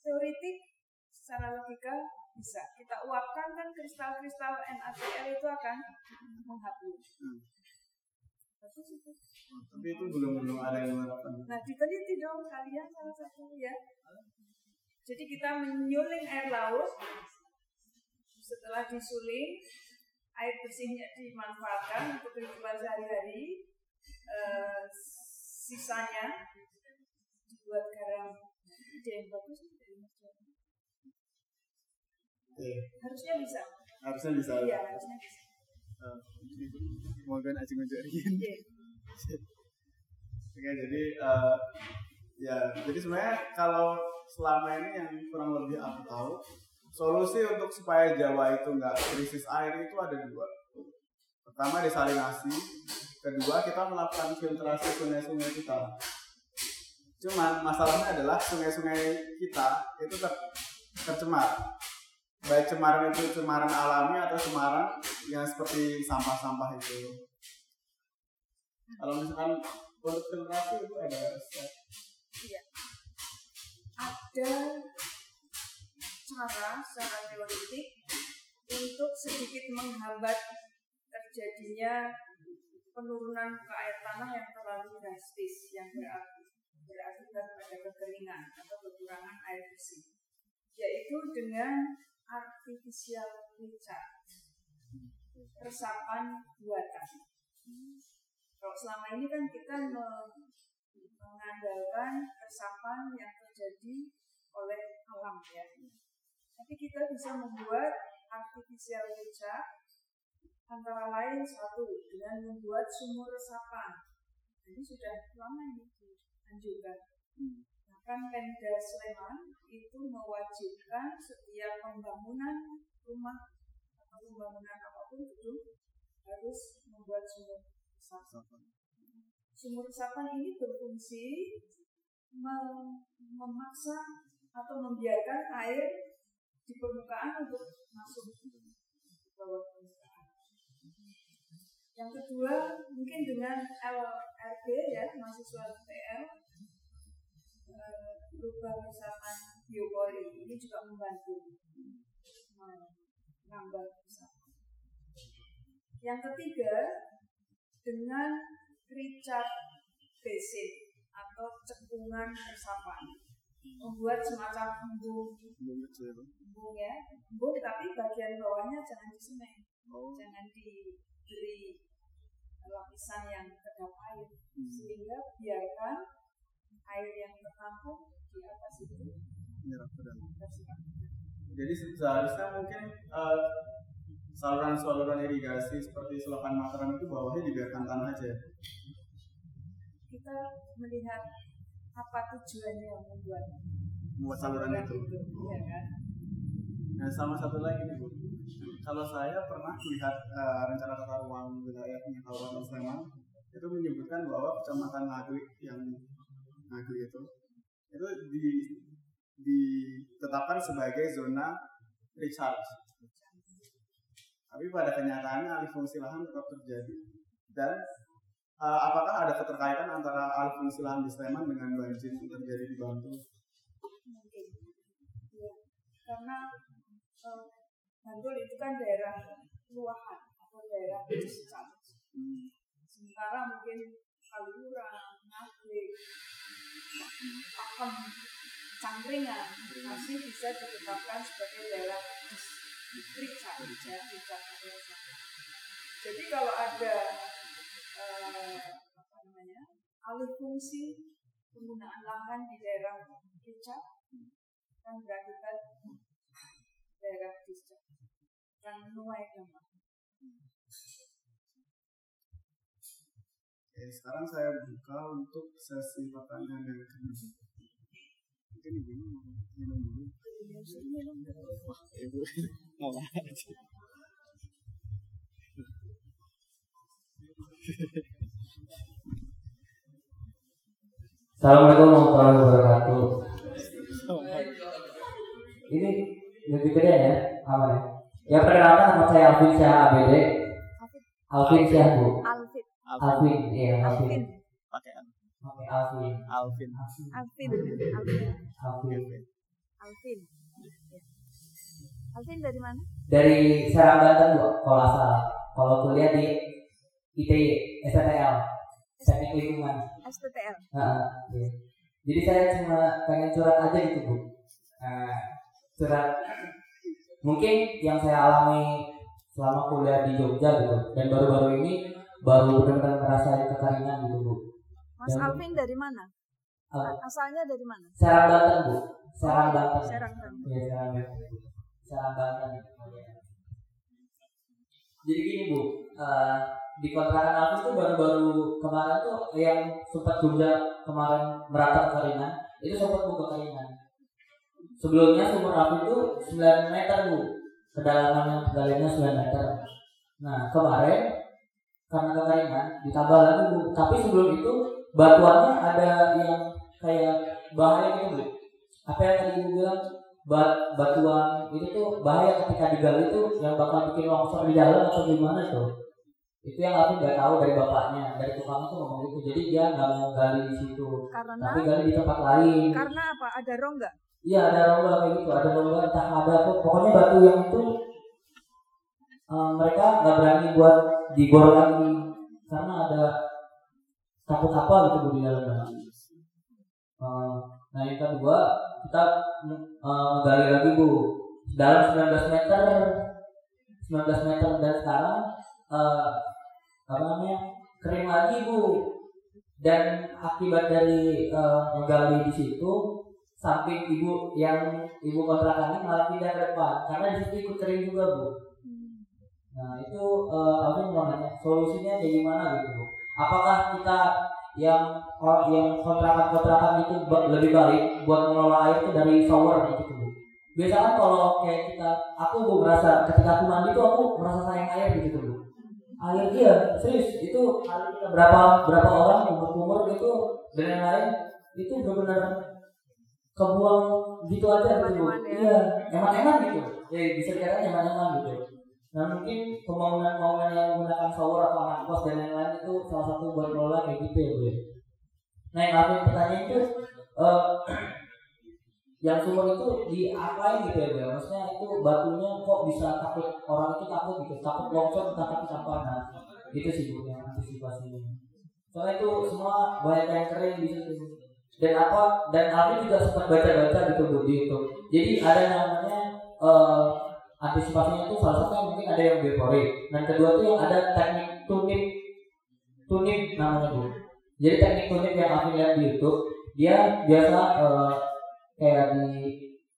Teoretik, secara logika bisa. Kita uapkan kan kristal-kristal NaCl itu akan menghapus. Hmm. Bagus itu. Tapi itu belum belum ada yang menerapkan. Nah, diteliti dong kalian salah satu ya. Jadi kita menyuling air laut, setelah disuling, air bersihnya dimanfaatkan untuk kehidupan sehari-hari, eh, sisanya dibuat garam ide yang bagus dari Mas Joni. Oke, harusnya bisa harusnya bisa. iya harusnya bisa Mohon aja. Iya. Oke, jadi eh, ya, jadi sebenarnya kalau selama ini yang kurang lebih aku tahu, solusi untuk supaya Jawa itu nggak krisis air itu ada dua. Pertama desalinasi, kedua kita melakukan filtrasi sungai-sungai kita. Cuman masalahnya adalah sungai-sungai kita itu ter tercemar. Baik cemaran itu cemaran alami atau cemaran yang seperti sampah-sampah itu. Kalau misalkan untuk filtrasi itu ada step ada cara secara teoretik untuk sedikit menghambat terjadinya penurunan muka air tanah yang terlalu drastis yang berarti berakibat pada kekeringan atau kekurangan air bersih yaitu dengan artificial recharge resapan buatan kalau selama ini kan kita me- mengandalkan resapan yang terjadi oleh alam ya. Tapi kita bisa membuat artificial recharge antara lain satu dengan membuat sumur resapan. Jadi sudah lama ini dianjurkan. Bahkan Pemda Sleman itu mewajibkan setiap pembangunan rumah atau pembangunan apa pun itu harus membuat sumur resapan sumur resapan ini berfungsi mem- memaksa atau membiarkan air di permukaan untuk masuk ke bawah permukaan. Yang kedua, mungkin dengan LRB ya, mahasiswa TL, lubang resapan biopori ini juga membantu. Menambah resapan. Yang ketiga, dengan recharge basin atau cekungan resapan. Membuat semacam embung. Embung ya. Embung tapi bagian bawahnya jangan disemen Oh. jangan diberi lapisan yang kedap air. Hmm. sehingga biarkan air yang tertampung Menyerap ke dalam. Jadi se- seharusnya mungkin eh, saluran-saluran irigasi seperti selokan Mataram itu bawahnya dibiarkan tanah aja. ya? kita melihat apa tujuannya membuat Buat saluran itu. ya kan Nah, sama satu lagi nih Bu. Kalau saya pernah melihat eh, rencana tata ruang wilayah Kabupaten Sleman itu menyebutkan bahwa kecamatan Ngagli yang Ngagli itu itu di ditetapkan sebagai zona recharge. Tapi pada kenyataannya alih fungsi lahan tetap terjadi. Dan uh, apakah ada keterkaitan antara alih fungsi lahan di Sleman dengan banjir yang terjadi di Bantul? Mungkin. Ya. Karena uh, Bantul itu kan daerah luahan atau daerah desa. Hmm. Sementara mungkin Kaliurang, Ngaglik, pesisat cangkringan masih bisa ditetapkan sebagai daerah distrik ya, distrik Jadi kalau ada eh, apa namanya alih fungsi penggunaan lahan di daerah kecap kan berakibat daerah distrik dan menuai dampak. Oke, sekarang saya buka untuk sesi pertanyaan yang kedua. Mungkin ibu mau minum dulu. Wah, ibu mau aja. Assalamualaikum warahmatullahi wabarakatuh. Ini lebih gede ya, aman ya. Ya perkenalkan nama saya Alvin Syah ABD. Alvin Syah Bu. Alvin. Alvin, iya Alvin. Alvin. Pakai N. Oke Alvin. Alvin. Alvin. Alvin. Alvin. Alvin. Alvin dari mana? Dari Serang Banten Bu, kalau asal. Kalau kuliah di ITY, STTL, Teknik Lingkungan. STTL. Nah, iya. Jadi saya cuma pengen curhat aja gitu bu. Nah, curhat mungkin yang saya alami selama kuliah di Jogja gitu dan baru-baru ini baru benar-benar ngerasain kekeringan gitu bu. Mas Dan- Alvin dari mana? Uh, Asalnya dari mana? Serang Banten bu, Serang Banten. Serang Banten. Iya Serang Banten. Serang Banten. Jadi gini bu, eh, di kontrakan aku tuh baru-baru kemarin tuh yang sempat Jogja kemarin merata kekeringan itu sempat buka kekeringan. Sebelumnya sumur api itu 9 meter bu, kedalaman penggaliannya 9 meter. Nah kemarin karena kekeringan ditambah lagi bu, tapi sebelum itu batuannya ada yang kayak bahaya gitu bu. Apa yang tadi ibu bilang? Ba- batuan itu tuh bahaya ketika digali tuh yang bakal bikin longsor di dalam atau gimana tuh itu yang aku nggak tahu dari bapaknya dari tukang itu ngomong gitu. Jadi dia nggak mau gali di situ. Karena? Tapi gali di tempat lain. Karena apa? Ada rongga. iya ada rongga kayak gitu. Ada rongga entah ada tuh pokoknya batu yang itu eh, mereka nggak berani buat digor lagi. Karena ada takut apa gitu di dalamnya Eh, nah yang kedua kita eh, gali lagi bu. Dalam 19 meter 19 meter dan sekarang eh, apa namanya kering lagi bu. Dan akibat dari eh, menggali di situ samping ibu yang ibu kontrakannya malah pindah ke depan. Karena di situ ikut kering juga bu nah itu eh, apa yang mau nanya? Solusinya kayak gimana gitu bu? Apakah kita yang or- yang kontrakan-kontrakan itu ba- lebih baik buat mengelola air itu dari shower gitu bu? Biasa kan kalau kayak kita aku bu merasa ketika aku mandi tuh aku merasa sayang air gitu bu. Air iya serius itu berapa berapa orang kumur-kumur gitu dan yang lain itu benar-benar kebuang gitu aja gitu bu. Ya. iya eman-eman gitu. Ya bisa dikatakan eman-eman gitu nah mungkin pembangunan-pembangunan yang menggunakan shower atau anak dan lain-lain itu salah satu buat mengelola kayak gitu ya ya. nah yang aku pertanyaan itu eh, [clears throat] yang sumur itu diapain gitu ya ya? Maksudnya itu batunya kok bisa takut orang itu takut gitu takut longsor takut apa nah itu sih bu yang antisipasinya. Soalnya itu semua banyak yang kering di situ. Dan apa dan aku juga sempat baca-baca gitu bu di YouTube. Jadi ada namanya eh, antisipasinya itu salah satu mungkin ada yang biopori dan kedua tuh yang ada teknik tunip tunip namanya bu jadi teknik tunip yang aku lihat di YouTube dia biasa eh, kayak di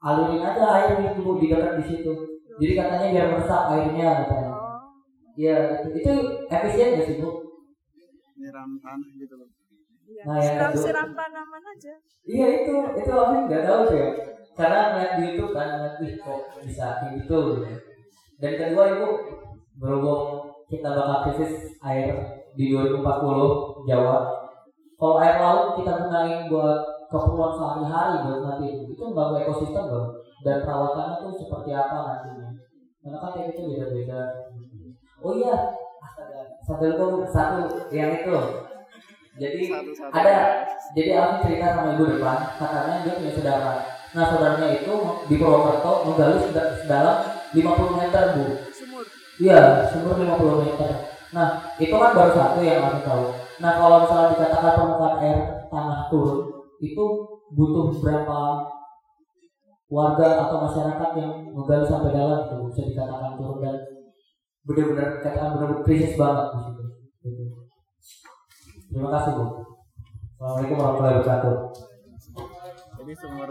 alirin aja air gitu bu di dekat di situ jadi katanya biar meresap airnya katanya. Iya itu itu efisien gak sih bu Nyiram tanah gitu loh. Iya. Nah, yang siram siram tanaman aja. Iya itu itu aku nggak tahu tuh ya. Karena ngeliat di YouTube kan ngeliat "Ih, kok bisa kayak gitu. gitu. Dan kedua ibu berhubung kita bakal krisis air di 2040 Jawa. Kalau air laut kita gunain buat keperluan sehari-hari buat nanti itu itu mengganggu ekosistem dong. Dan perawatannya tuh seperti apa nantinya. Karena kan kayak gitu beda-beda. Oh iya, astaga, satu lupa, satu yang itu. Jadi Satu-satu. ada jadi aku cerita sama ibu depan katanya dia punya saudara nah saudaranya itu di Purwokerto menggali seda- sedalam 50 meter bu Sumur. iya sumur 50 meter nah itu kan baru satu yang aku tahu nah kalau misalnya dikatakan permukaan air tanah turun itu butuh berapa warga atau masyarakat yang menggali sampai dalam itu bisa dikatakan turun dan benar-benar katakan benar-benar krisis banget di situ. Gitu. Terima kasih bu. Assalamualaikum warahmatullahi wabarakatuh. Jadi sumur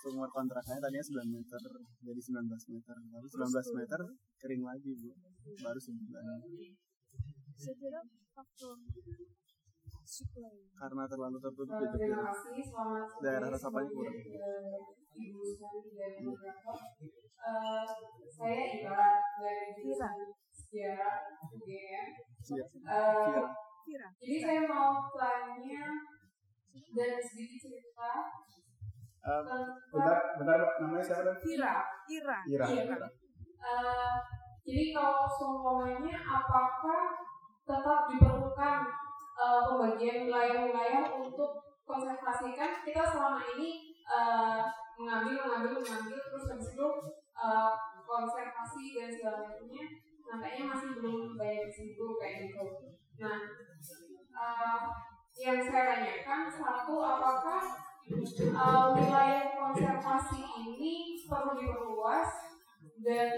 sumur kontraknya tadinya 9 meter jadi 19 meter. Lalu 19 meter kering lagi bu, baru sebulan. Saya kira faktor supply. Karena terlalu tertutup selamat sore Daerah resapannya kurang. Ibu. Eh, Saya Ira dari sejarah UGM. Iya. Eh. Kira. Jadi saya mau tanya dan sedikit cerita Eh, tentang Bentar, bentar, Pak. namanya siapa tadi? Kira. Ira. Ira. Iya. Eh, jadi kalau seumpamanya apakah tetap diperlukan eh, pembagian wilayah-wilayah untuk konservasikan kita selama ini eh, mengambil mengambil mengambil terus habis itu eh, konservasi dan segala macamnya nampaknya masih belum banyak disimpul kayak gitu. Nah, eh, yang saya tanyakan satu apakah eh, wilayah konservasi ini perlu diperluas dan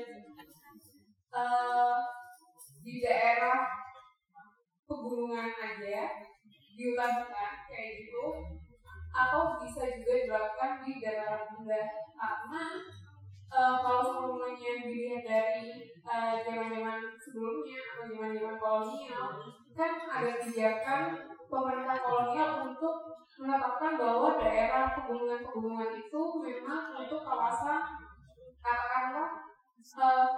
eh, di daerah pegunungan aja di hutan-hutan kayak gitu atau bisa juga dilakukan di dataran rendah. Karena eh, kalau semuanya dilihat dari zaman-zaman sebelumnya atau zaman-zaman kolonial kan ada kebijakan pemerintah kolonial untuk menetapkan bahwa daerah pegunungan-pegunungan itu memang untuk kawasan katakanlah eh,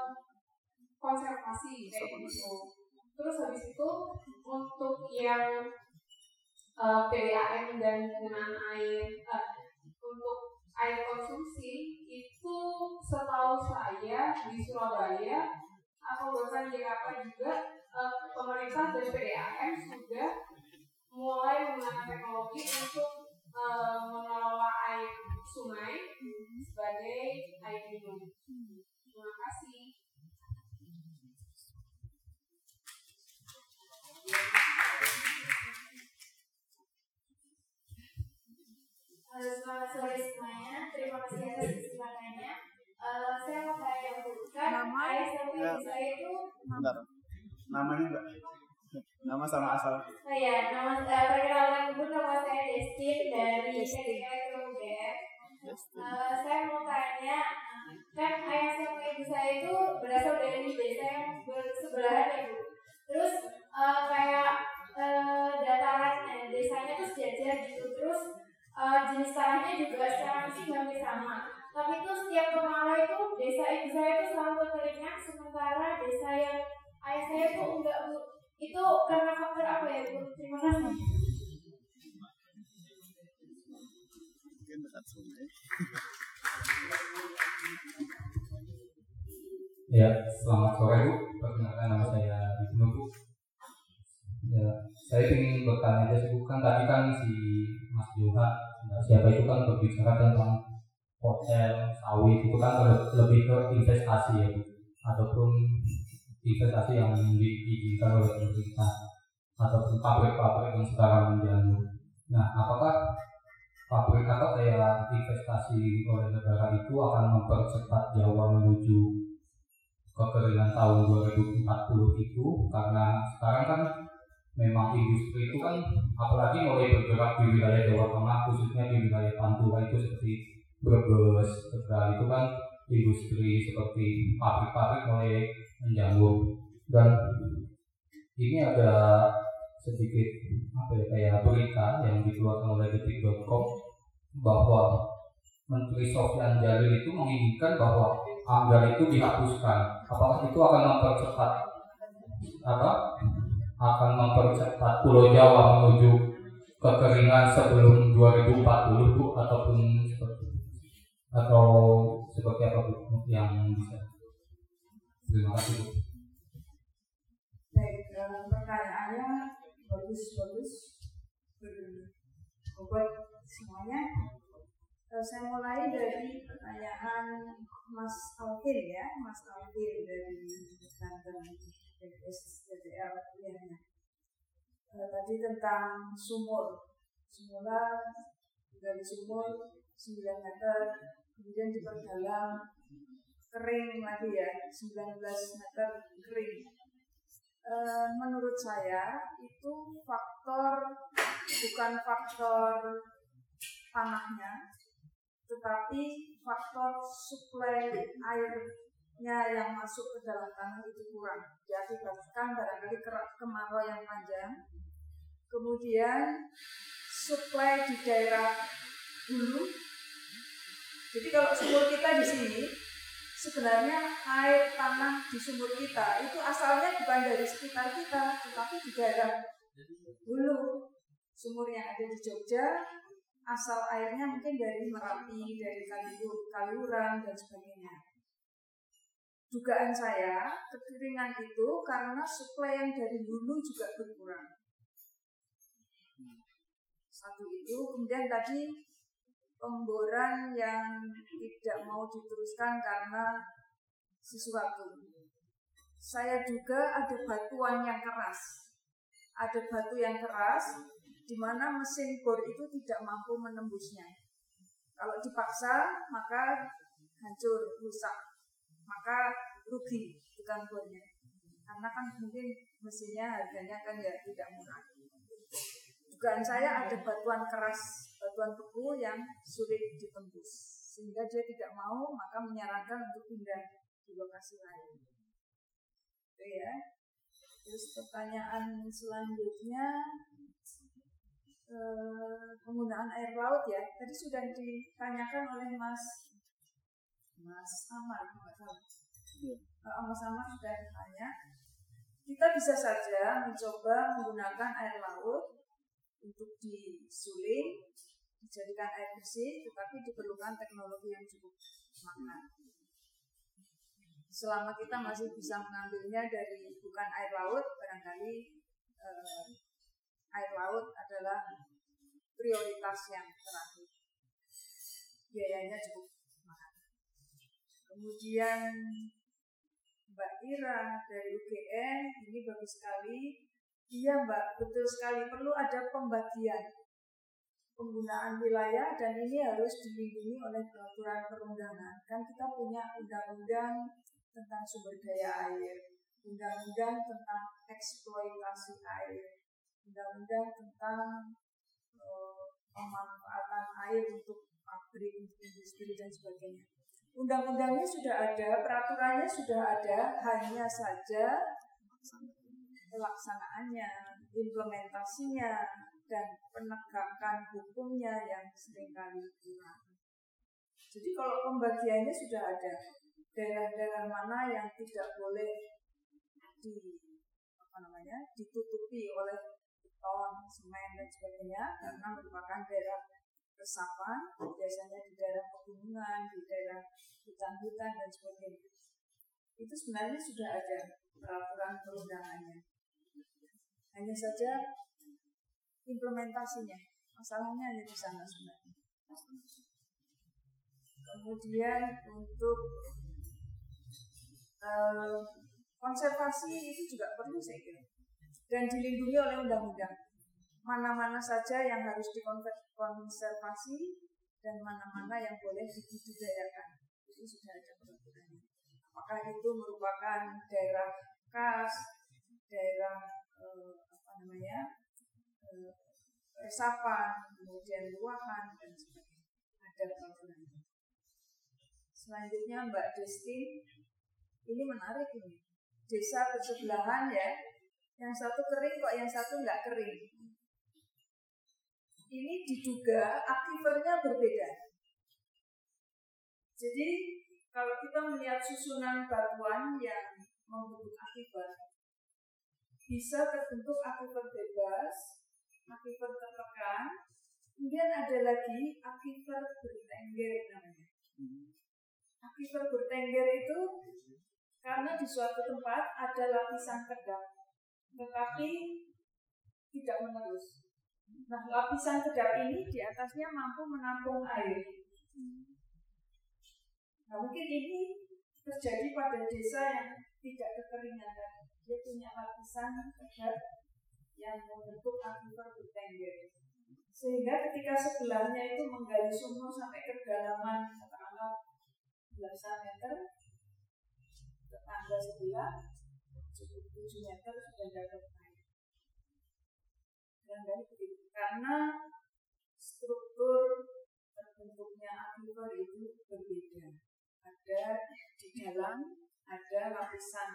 konservasi kayak gitu. Terus habis itu untuk yang eh, PDAM dan penggunaan air eh, untuk air konsumsi itu setahu saya di Surabaya atau bahkan Jakarta juga eh, pemerintah dan PDAM sudah mulai menggunakan teknologi untuk eh, mengelola air sungai sebagai air minum. Terima kasih. Halo, selamat sore semuanya. Terima kasih atas kesempatannya. Eh, saya mau tanya dulu kan Nama? ayah sama Ya. ibu saya itu Bentar. Namanya enggak? Nama sama asal. oh ya nama eh, perkenalkan dulu nama saya Destin dari PDKI UGM. Eh, saya mau tanya kan ayah sama ibu saya itu berasal dari desa yang bersebelahan ya bu. Terus eh, kayak eh, dataran eh, desanya tuh sejajar gitu. Terus eh, jenis tanahnya juga secara sih hampir sama. Tapi itu setiap kemarau itu desa ibu saya itu selalu kekeringan, sementara desa yang ayah saya itu enggak bu. Itu karena faktor apa ya bu? Terima kasih. Mungkin dekat sungai. Ya, selamat sore Bu. Perkenalkan nama saya Ibnu Bu. Ya, saya ingin bertanya aja sih Bu. Kan tadi kan si Mas Joha, nah, siapa itu kan berbicara tentang hotel, sawit itu kan le- lebih ke investasi ya Bu. Ataupun investasi yang diizinkan oleh pemerintah ataupun pabrik-pabrik yang sekarang menjamu. Nah, apakah pabrik atau kayak investasi oleh negara itu akan mempercepat Jawa menuju kekeringan tahun 2040 itu karena sekarang kan memang industri itu kan apalagi mulai bergerak di wilayah Jawa Tengah khususnya di wilayah Pantura itu seperti Brebes, Tegal itu kan industri seperti pabrik-pabrik mulai menjamur dan ini ada sedikit apa ya kayak berita yang dikeluarkan oleh detik.com bahwa Menteri Sofyan Jalil itu menginginkan bahwa AMDAL itu dihapuskan. Apakah itu akan mempercepat apa? Akan mempercepat Pulau Jawa menuju kekeringan sebelum 2040 Bu ataupun seperti atau seperti apa Bu yang bisa? Baik, eh, pertanyaannya bagus-bagus berbobot semuanya. Eh, saya mulai dari pertanyaan Mas Alvin ya, Mas Alvin dari Banten SDTL kuliahnya. Eh, tadi tentang sumur, semula dari sumur 9 meter kemudian diperdalam kering lagi ya 19 meter kering. E, menurut saya itu faktor bukan faktor tanahnya tetapi faktor suplai airnya yang masuk ke dalam tanah itu kurang. Diakibatkan barangkali kemarau yang panjang kemudian suplai di daerah hulu. Jadi kalau sumur kita di sini sebenarnya air tanah di sumur kita itu asalnya bukan dari sekitar kita tetapi di daerah sumur yang ada di Jogja asal airnya mungkin dari Merapi, dari Kaliur, Kaliuran dan sebagainya. Dugaan saya kekeringan itu karena suplai yang dari hulu juga berkurang. Satu itu, kemudian tadi pemboran yang tidak mau diteruskan karena sesuatu. Saya juga ada batuan yang keras. Ada batu yang keras di mana mesin bor itu tidak mampu menembusnya. Kalau dipaksa, maka hancur, rusak. Maka rugi bukan bornya. Karena kan mungkin mesinnya harganya kan ya tidak murah. Dugaan saya ada batuan keras, batuan beku yang sulit ditembus. Sehingga dia tidak mau, maka menyarankan untuk pindah di lokasi lain. Oke ya. Terus pertanyaan selanjutnya, Eh, penggunaan air laut ya tadi sudah ditanyakan oleh Mas Mas Amar Mas Amar ya. Mas Amar sudah ditanya kita bisa saja mencoba menggunakan air laut untuk disuling dijadikan air bersih tetapi diperlukan teknologi yang cukup mahal selama kita masih bisa mengambilnya dari bukan air laut barangkali eh, air laut adalah prioritas yang terakhir. Biayanya cukup mahal. Kemudian Mbak Ira dari UGM ini bagus sekali. Iya Mbak, betul sekali perlu ada pembagian penggunaan wilayah dan ini harus dilindungi oleh peraturan perundangan. Kan kita punya undang-undang tentang sumber daya air, undang-undang tentang eksploitasi air, undang-undang tentang uh, pemanfaatan air untuk pabrik, industri dan sebagainya. Undang-undangnya sudah ada, peraturannya sudah ada, hanya saja pelaksanaannya, implementasinya, dan penegakan hukumnya yang sering kali kurang. Jadi kalau pembagiannya sudah ada, daerah-daerah mana yang tidak boleh di apa namanya ditutupi oleh beton, semen dan sebagainya karena merupakan daerah resapan biasanya di daerah pegunungan, di daerah hutan-hutan dan sebagainya. Itu sebenarnya sudah ada peraturan perundangannya. Hanya saja implementasinya, masalahnya hanya di sana sebenarnya. Kemudian untuk uh, konservasi itu juga perlu saya kira dan dilindungi oleh undang-undang. Mana-mana saja yang harus dikonservasi dan mana-mana yang boleh dibudidayakan. Itu sudah ada peraturannya. Apakah itu merupakan daerah khas, daerah eh, apa namanya resapan, kemudian luahan dan sebagainya. Ada peraturannya. Selanjutnya Mbak Destin, ini menarik ini. Desa bersebelahan ya, yang satu kering kok yang satu nggak kering. Ini diduga akifernya berbeda. Jadi kalau kita melihat susunan batuan yang membentuk akifer, bisa terbentuk akifer bebas, akifer tertekan, kemudian ada lagi akifer bertengger namanya. Akifer bertengger itu karena di suatu tempat ada lapisan kedap tetapi tidak menerus. Nah, lapisan kedap ini di atasnya mampu menampung air. Nah, mungkin ini terjadi pada desa yang tidak kekeringan. Dia punya lapisan kedap yang membentuk akifer bertengger. Sehingga ketika sebelahnya itu menggali sumur sampai ke kedalaman katakanlah belasan meter, tetangga sebelah cukup 7 meter sudah dapat air. Dan dari begitu karena struktur terbentuknya aquifer itu berbeda. Ada di dalam, ada lapisan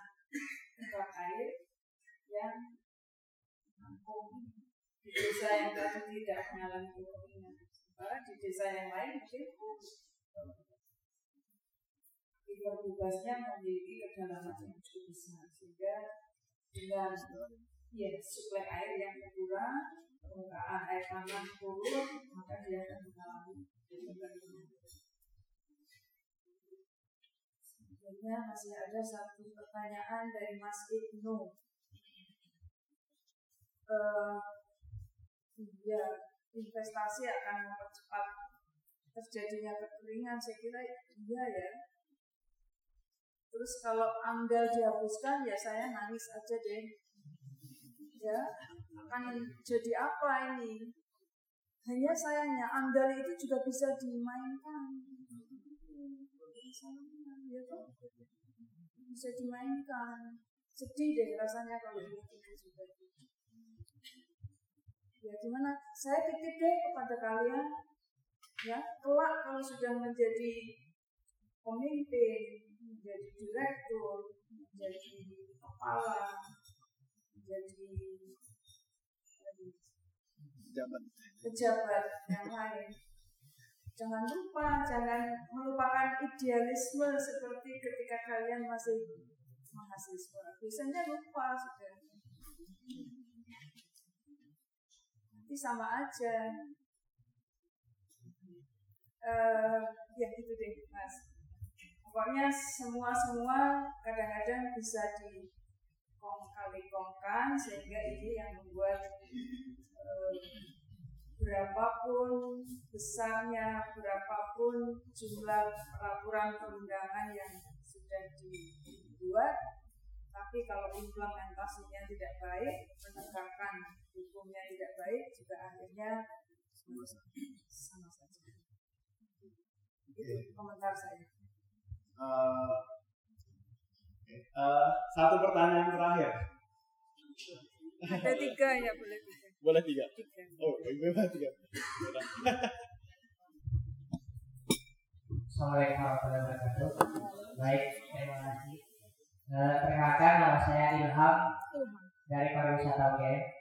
kedap air yang di desa yang tadi tidak mengalami kekeringan. Sementara di desa yang lain mungkin aquifer bebasnya memiliki kedalaman yang cukup besar sehingga dengan ya suplai air yang berkurang permukaan air tanah turun maka dia akan mengalami kekeringan. Selanjutnya masih ada satu pertanyaan dari Mas Ibnu. Uh, iya, investasi akan mempercepat terjadinya kekeringan. Saya kira iya ya. Terus kalau amdal dihapuskan ya saya nangis aja deh. Ya, akan jadi apa ini? Hanya sayangnya amdal itu juga bisa dimainkan. Ya? Bisa dimainkan. Sedih deh rasanya kalau begitu juga. Ya gimana? Saya titip deh kepada kalian. Ya, kelak kalau sudah menjadi pemimpin, menjadi direktur, menjadi kepala, menjadi Jabat. pejabat yang lain. Jangan lupa, jangan melupakan idealisme seperti ketika kalian masih mahasiswa. Biasanya lupa sudah. Nanti sama aja. Eh, ya gitu deh, Mas. Pokoknya semua-semua kadang-kadang bisa di kali kongkan sehingga ini yang membuat eh, berapapun besarnya, berapapun jumlah peraturan perundangan yang sudah dibuat, tapi kalau implementasinya tidak baik, baik, akhirnya sama saja. Itu komentar saya. Eh, oke. Eh, satu pertanyaan terakhir. Ada tiga ya boleh tiga. Boleh tiga. Tiga. Oh, boleh tiga. Assalamualaikum warahmatullahi wabarakatuh. Baik, terima kasih. Eh, perkenalkan nama saya Ilham dari pariwisata UGM.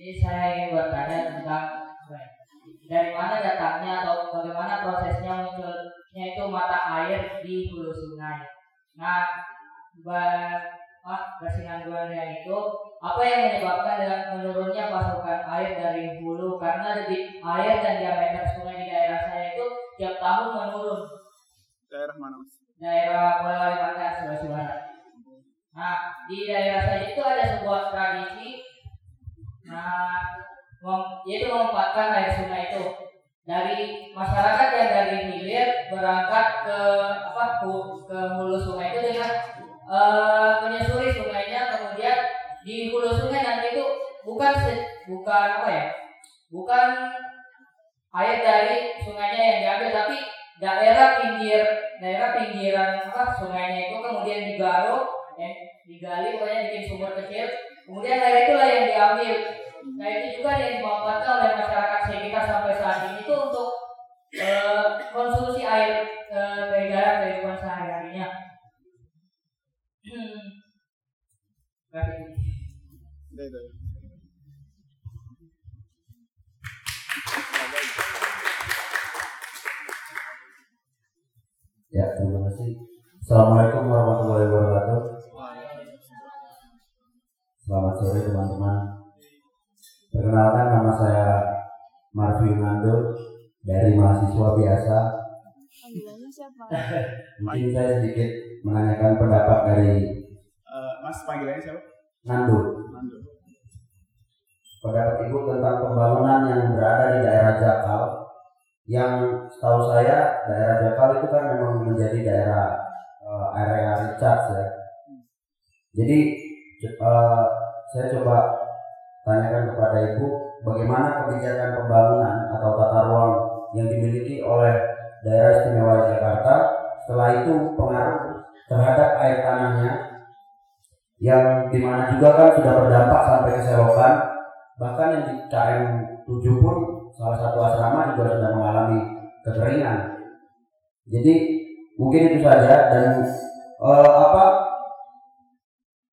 Di sini saya ingin bertanya tentang dari mana datangnya atau bagaimana prosesnya munculnya itu mata air di hulu sungai. Nah, ah, kesinambungannya itu apa yang menyebabkan dengan menurunnya pasokan air dari hulu karena debit air dan diameter sungai di daerah saya itu tiap tahun menurun Daerah mana mas? daerah Boyolali Barat Sulawesi Barat. Nah di daerah saya itu ada sebuah tradisi nah yaitu memanfaatkan air sungai itu. Dari masyarakat yang dari hilir berangkat ke apa ke hulu sungai itu dengan eh, menyusuri sungainya kemudian di hulu sungai nanti itu bukan bukan apa ya bukan air dari sungainya yang diambil tapi daerah pinggir daerah pinggiran apa sungainya itu kemudian digaruk eh, digali pokoknya bikin sumur kecil kemudian air itulah yang diambil nah itu juga yang dimanfaatkan oleh masyarakat sekitar sampai saat ini itu untuk eh, konsumsi air eh, dari daerah kehidupan sehari-harinya hmm. Ya, terima kasih. Assalamualaikum warahmatullahi sore teman-teman. Perkenalkan nama saya Marvin Nando dari mahasiswa biasa. Panggilannya siapa? [laughs] Mungkin saya sedikit menanyakan pendapat dari Eh, mas panggilannya siapa? Nando. Mando. Pendapat Ibu tentang pembangunan yang berada di daerah Jakal yang setahu saya daerah Jakal itu kan memang menjadi daerah eh, area recharge ya. Jadi c- eh, saya coba tanyakan kepada Ibu bagaimana kebijakan pembangunan atau tata ruang yang dimiliki oleh daerah istimewa Jakarta? Setelah itu pengaruh terhadap air tanahnya yang di mana juga kan sudah berdampak sampai ke selokan bahkan yang di KM 7 pun salah satu asrama juga sudah mengalami kekeringan. Jadi mungkin itu saja dan eh, apa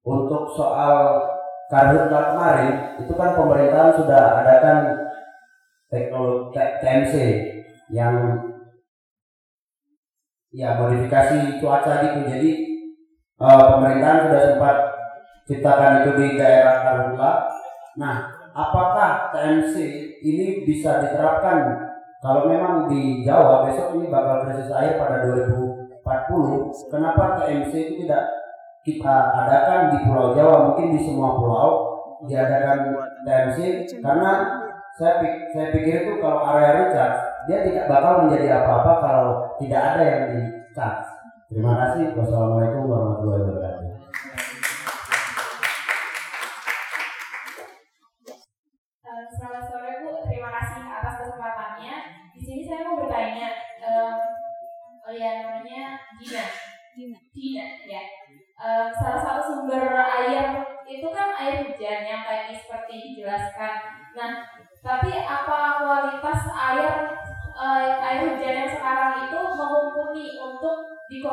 untuk soal karhutla kemarin itu kan pemerintahan sudah adakan teknologi TMC yang ya modifikasi cuaca gitu. Jadi eh, pemerintahan sudah sempat ciptakan itu di daerah karhutla nah apakah TMC ini bisa diterapkan? Kalau memang di Jawa besok ini bakal krisis air pada 2040 kenapa TMC itu tidak kita adakan di Pulau Jawa mungkin di semua pulau diadakan TMC karena saya saya pikir itu kalau area recharge dia tidak bakal menjadi apa-apa kalau tidak ada yang di charge. Terima kasih. Wassalamualaikum warahmatullahi wabarakatuh.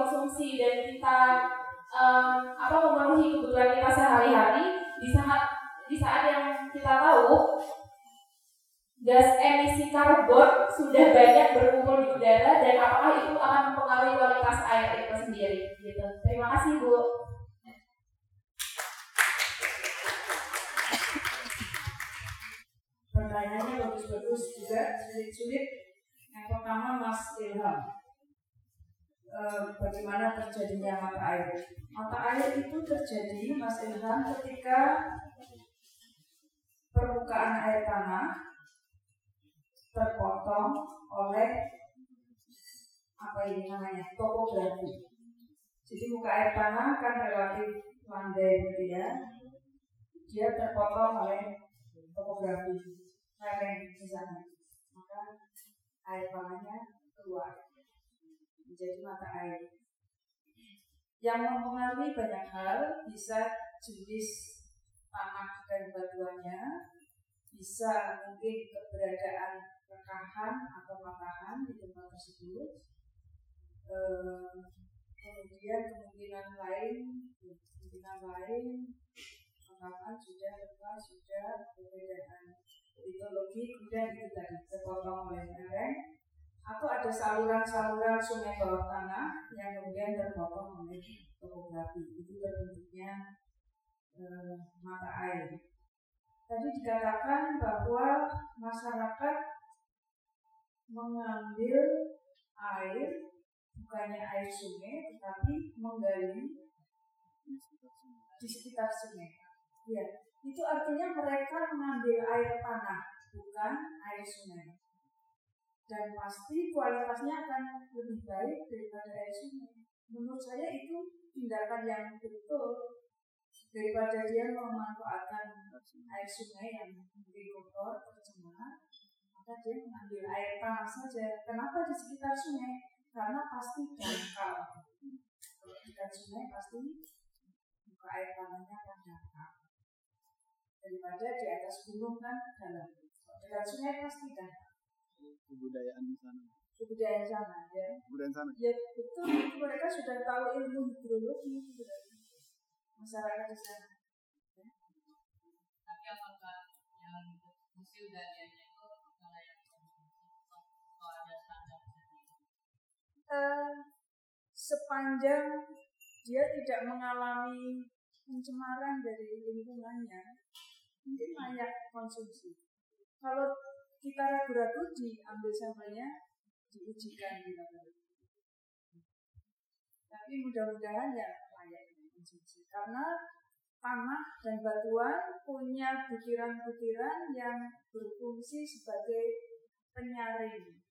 Dikonsumsi dan kita em, apa memenuhi kebutuhan kita sehari-hari di saat di saat yang kita tahu gas emisi karbon sudah banyak berkumpul di udara dan apakah itu akan mempengaruhi kualitas air itu sendiri gitu. Terima kasih Bu. Pertanyaannya bagus-bagus juga, sulit-sulit. Yang pertama Mas Ilham, Eh, bagaimana terjadinya mata air? Mata air itu terjadi Mas Ilham ketika permukaan air tanah terpotong oleh apa ini namanya topografi. Jadi muka air tanah kan relatif landai gitu ya. Dia terpotong oleh topografi lereng di sana. Maka air tanahnya keluar menjadi mata air. Yang mempengaruhi banyak hal bisa jenis tanah dan batuannya, bisa mungkin keberadaan rekahan atau matahan di tempat tersebut. Eh, kemudian kemungkinan lain, kemungkinan lain matahan sudah lepas, sudah perbedaan litologi, kemudian itu tadi terpotong oleh lereng, atau ada saluran-saluran sungai bawah tanah yang kemudian terpotong oleh topografi itu terbentuknya eh, mata air. Tadi dikatakan bahwa masyarakat mengambil air bukannya air sungai tetapi menggali di sekitar sungai. Ya, itu artinya mereka mengambil air tanah bukan air sungai dan pasti kualitasnya akan lebih baik daripada air sungai. Menurut saya itu tindakan yang betul daripada dia memanfaatkan air sungai yang mungkin kotor, tercemar, maka dia mengambil air tanah saja. Kenapa di sekitar sungai? Karena pasti dangkal. Kalau dekat sungai pasti muka air tanahnya akan dangkal. Daripada di atas gunung kan dalam. Dekat sungai pasti dangkal kebudayaan di sana kebudayaan sana ya. kebudayaan sana Ya betul, itu mereka sudah tahu ilmu hidrologi masyarakat di sana. Tapi apakah yang fungsi udaranya itu kalau yang ada standar Eh, sepanjang dia tidak mengalami pencemaran dari lingkungannya, mungkin layak konsumsi. Kalau kita ragu-ragu diambil sampelnya, diujikan di laboratorium. Tapi mudah-mudahan ya layak dikonsumsi karena tanah dan batuan punya butiran-butiran yang berfungsi sebagai penyaring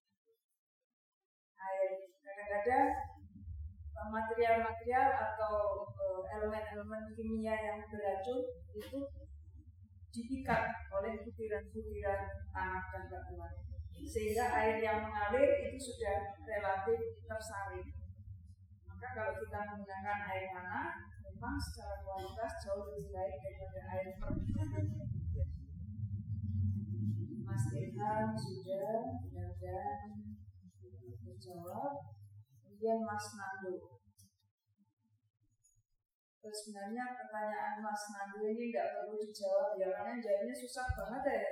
air. Kadang-kadang eh, material-material atau eh, elemen-elemen kimia yang beracun itu diikat oleh butiran-butiran tanah dan batuan sehingga air yang mengalir itu sudah relatif tersaring. Maka kalau kita menggunakan air tanah memang secara kualitas jauh lebih baik daripada air permukaan Mas Ilham sudah dan menjawab kemudian Mas Nando Terus sebenarnya pertanyaan Mas Nando ini tidak perlu dijawab ya karena jawabnya susah banget ya.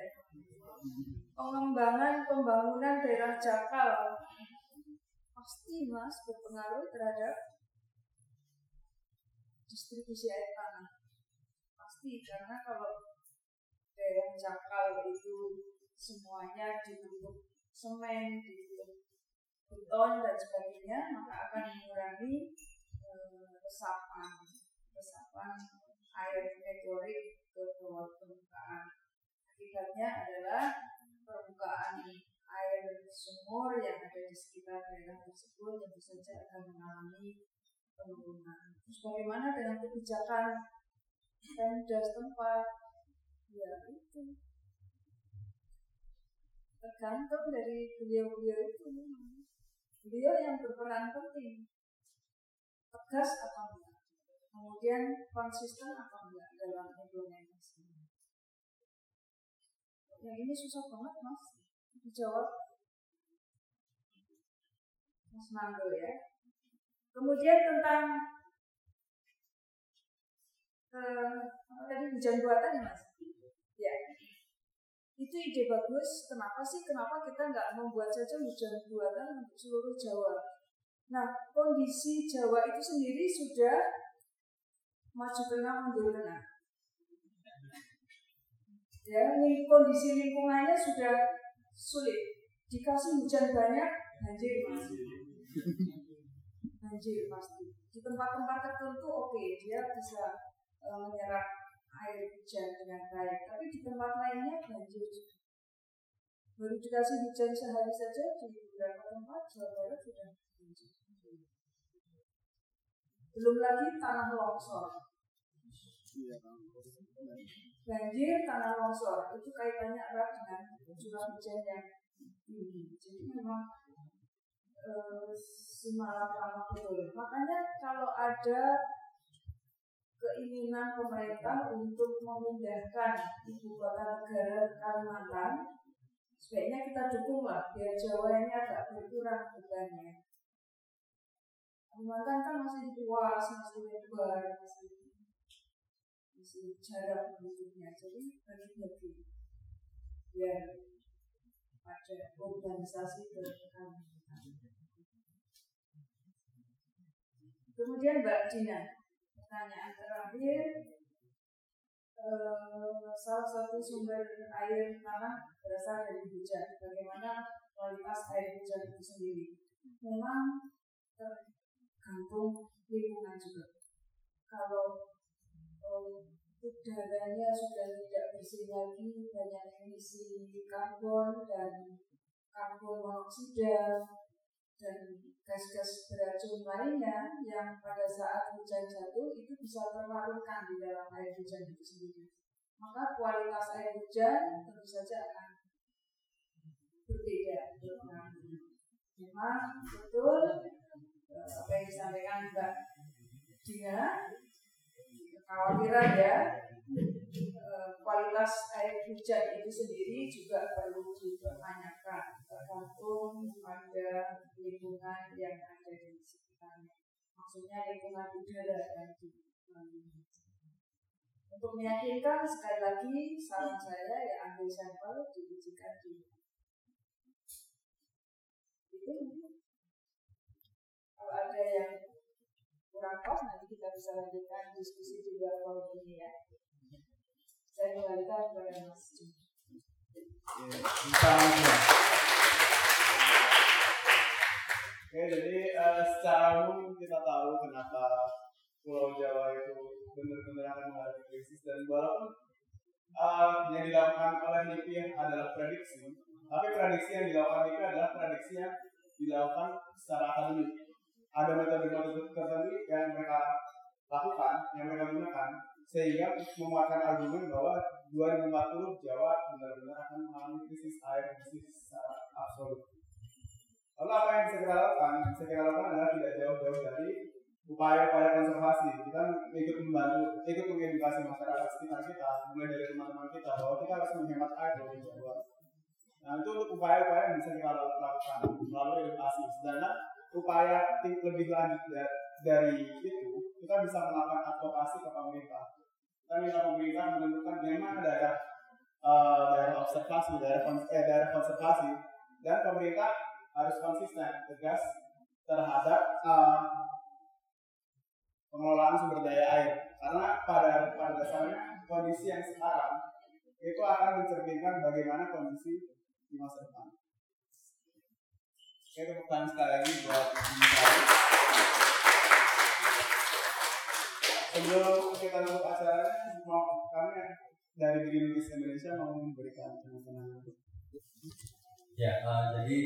Pengembangan pembangunan daerah Jakal pasti Mas berpengaruh terhadap distribusi air tanah. Pasti karena kalau daerah Jakal itu semuanya ditutup semen, ditutup beton dan sebagainya, maka akan mengurangi eh, resapan air meteorit ke bawah permukaan. Akibatnya adalah permukaan air sumur yang ada di sekitar daerah tersebut tentu saja akan mengalami penurunan. Terus bagaimana dengan kebijakan Pemda setempat? Ya itu tergantung dari beliau-beliau itu. Beliau yang berperan penting tegas atau enggak kemudian konsisten atau enggak dalam implementasi? Yang ini susah banget mas. Dijawab. Mas Nando ya. Kemudian tentang uh, apa tadi hujan buatan ya mas? Ya. Itu ide bagus. Kenapa sih? Kenapa kita nggak membuat saja hujan buatan untuk seluruh Jawa? Nah kondisi Jawa itu sendiri sudah maju tengah mundur tengah. Ya kondisi lingkungannya sudah sulit. Dikasih hujan banyak banjir pasti. Banjir pasti. Di tempat-tempat tertentu oke okay, dia bisa uh, menyerap air hujan dengan baik. Tapi di tempat lainnya banjir baru dikasih hujan sehari saja di beberapa tempat Jawa Barat sudah belum lagi tanah longsor. Banjir tanah longsor itu kaitannya erat dengan curah hujan yang tinggi. Jadi memang e, simalakama betul. Makanya kalau ada keinginan pemerintah untuk memindahkan ibu kota negara ke Kalimantan, sebaiknya kita dukunglah biar Jawa ini agak berkurang bebannya. Kalimantan kan masih luas, masih lebar, masih masih jarak penduduknya. Jadi bagi-bagi biar ada organisasi ke Kemudian Mbak Dina, pertanyaan terakhir, eh, salah satu sumber air tanah berasal dari hujan. Bagaimana kualitas air hujan itu sendiri? Memang tergantung lingkungan juga. Kalau um, udaranya sudah tidak bersih lagi, banyak emisi karbon dan karbon monoksida dan gas-gas beracun lainnya yang pada saat hujan jatuh itu bisa terlarutkan di dalam air hujan itu sendiri. Maka kualitas air hujan tentu saja akan berbeda Memang betul apa yang disampaikan Mbak Dina? Kekhawatiran ya. Eh, kualitas air hujan itu sendiri juga perlu dipertanyakan. Tergantung pada lingkungan yang ada di sekitarnya. Maksudnya lingkungan udara yang di untuk meyakinkan sekali lagi saran saya ya ambil sampel diujikan di itu ada yang kurang pas nanti kita bisa lanjutkan diskusi di luar forum ini ya. Saya kembalikan kepada Mas. Ya, Oke, jadi uh, secara umum kita tahu kenapa Pulau Jawa itu benar-benar akan mengalami krisis dan walaupun uh, yang dilakukan oleh NIPI adalah prediksi, tapi prediksi yang dilakukan NIPI adalah prediksi yang dilakukan secara akademik ada metode-metode tertentu yang mereka lakukan, yang mereka gunakan sehingga memuatkan argumen bahwa 2040 Jawa benar-benar akan mengalami krisis air krisis secara absolut. Lalu apa yang bisa kita lakukan? Bisa kita lakukan adalah tidak jauh-jauh dari upaya-upaya konservasi. Kita ikut membantu, ikut mengedukasi masyarakat sekitar kita, mulai dari teman-teman kita bahwa kita harus menghemat air dari Jawa. Nah itu untuk upaya-upaya yang bisa kita lakukan melalui edukasi. Sedangkan upaya lebih lanjut da- dari itu, kita bisa melakukan advokasi ke pemerintah. Kita minta pemerintah menentukan di mana daerah eh, daerah observasi, daerah eh, daerah konservasi, dan pemerintah harus konsisten, tegas terhadap eh, pengelolaan sumber daya air. Karena pada pada dasarnya kondisi yang sekarang itu akan mencerminkan bagaimana kondisi di masa depan. Tepuk tangan sekali lagi buat. Sebelum kita tutup acaranya, mau kami dari Greenpeace Indonesia mau memberikan teman-teman Ya, eh, jadi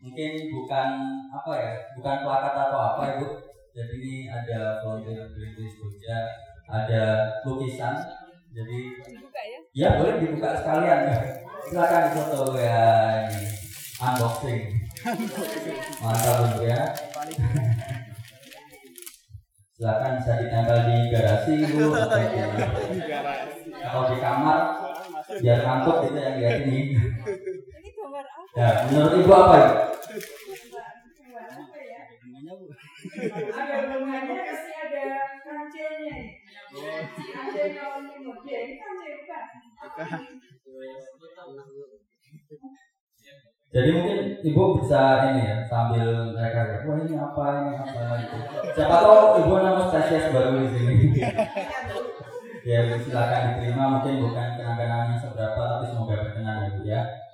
mungkin bukan apa ya, bukan plakat atau apa ibu. Jadi ini ada volunteer Greenpeace Jogja, ada lukisan. Jadi Dibuka ya? ya boleh dibuka sekalian. Silakan foto ya ini unboxing. Mantap Bu, ya. Silakan bisa ditempel di garasi bu atau di, atau di kamar biar ngantuk gitu yang lihat ini. Ini gambar apa? Ya, menurut ibu apa ya? Ada bunganya pasti ada kancenya. Kancenya orang timur. Ya, ini kancenya bukan? Jadi mungkin ibu bisa ini ya sambil mereka wah ini apa ini apa gitu. Siapa tahu ibu nama spesies baru di sini. [laughs] ya ibu silakan diterima mungkin bukan kenangan yang seberapa tapi semoga berkenan bu ya. Ya.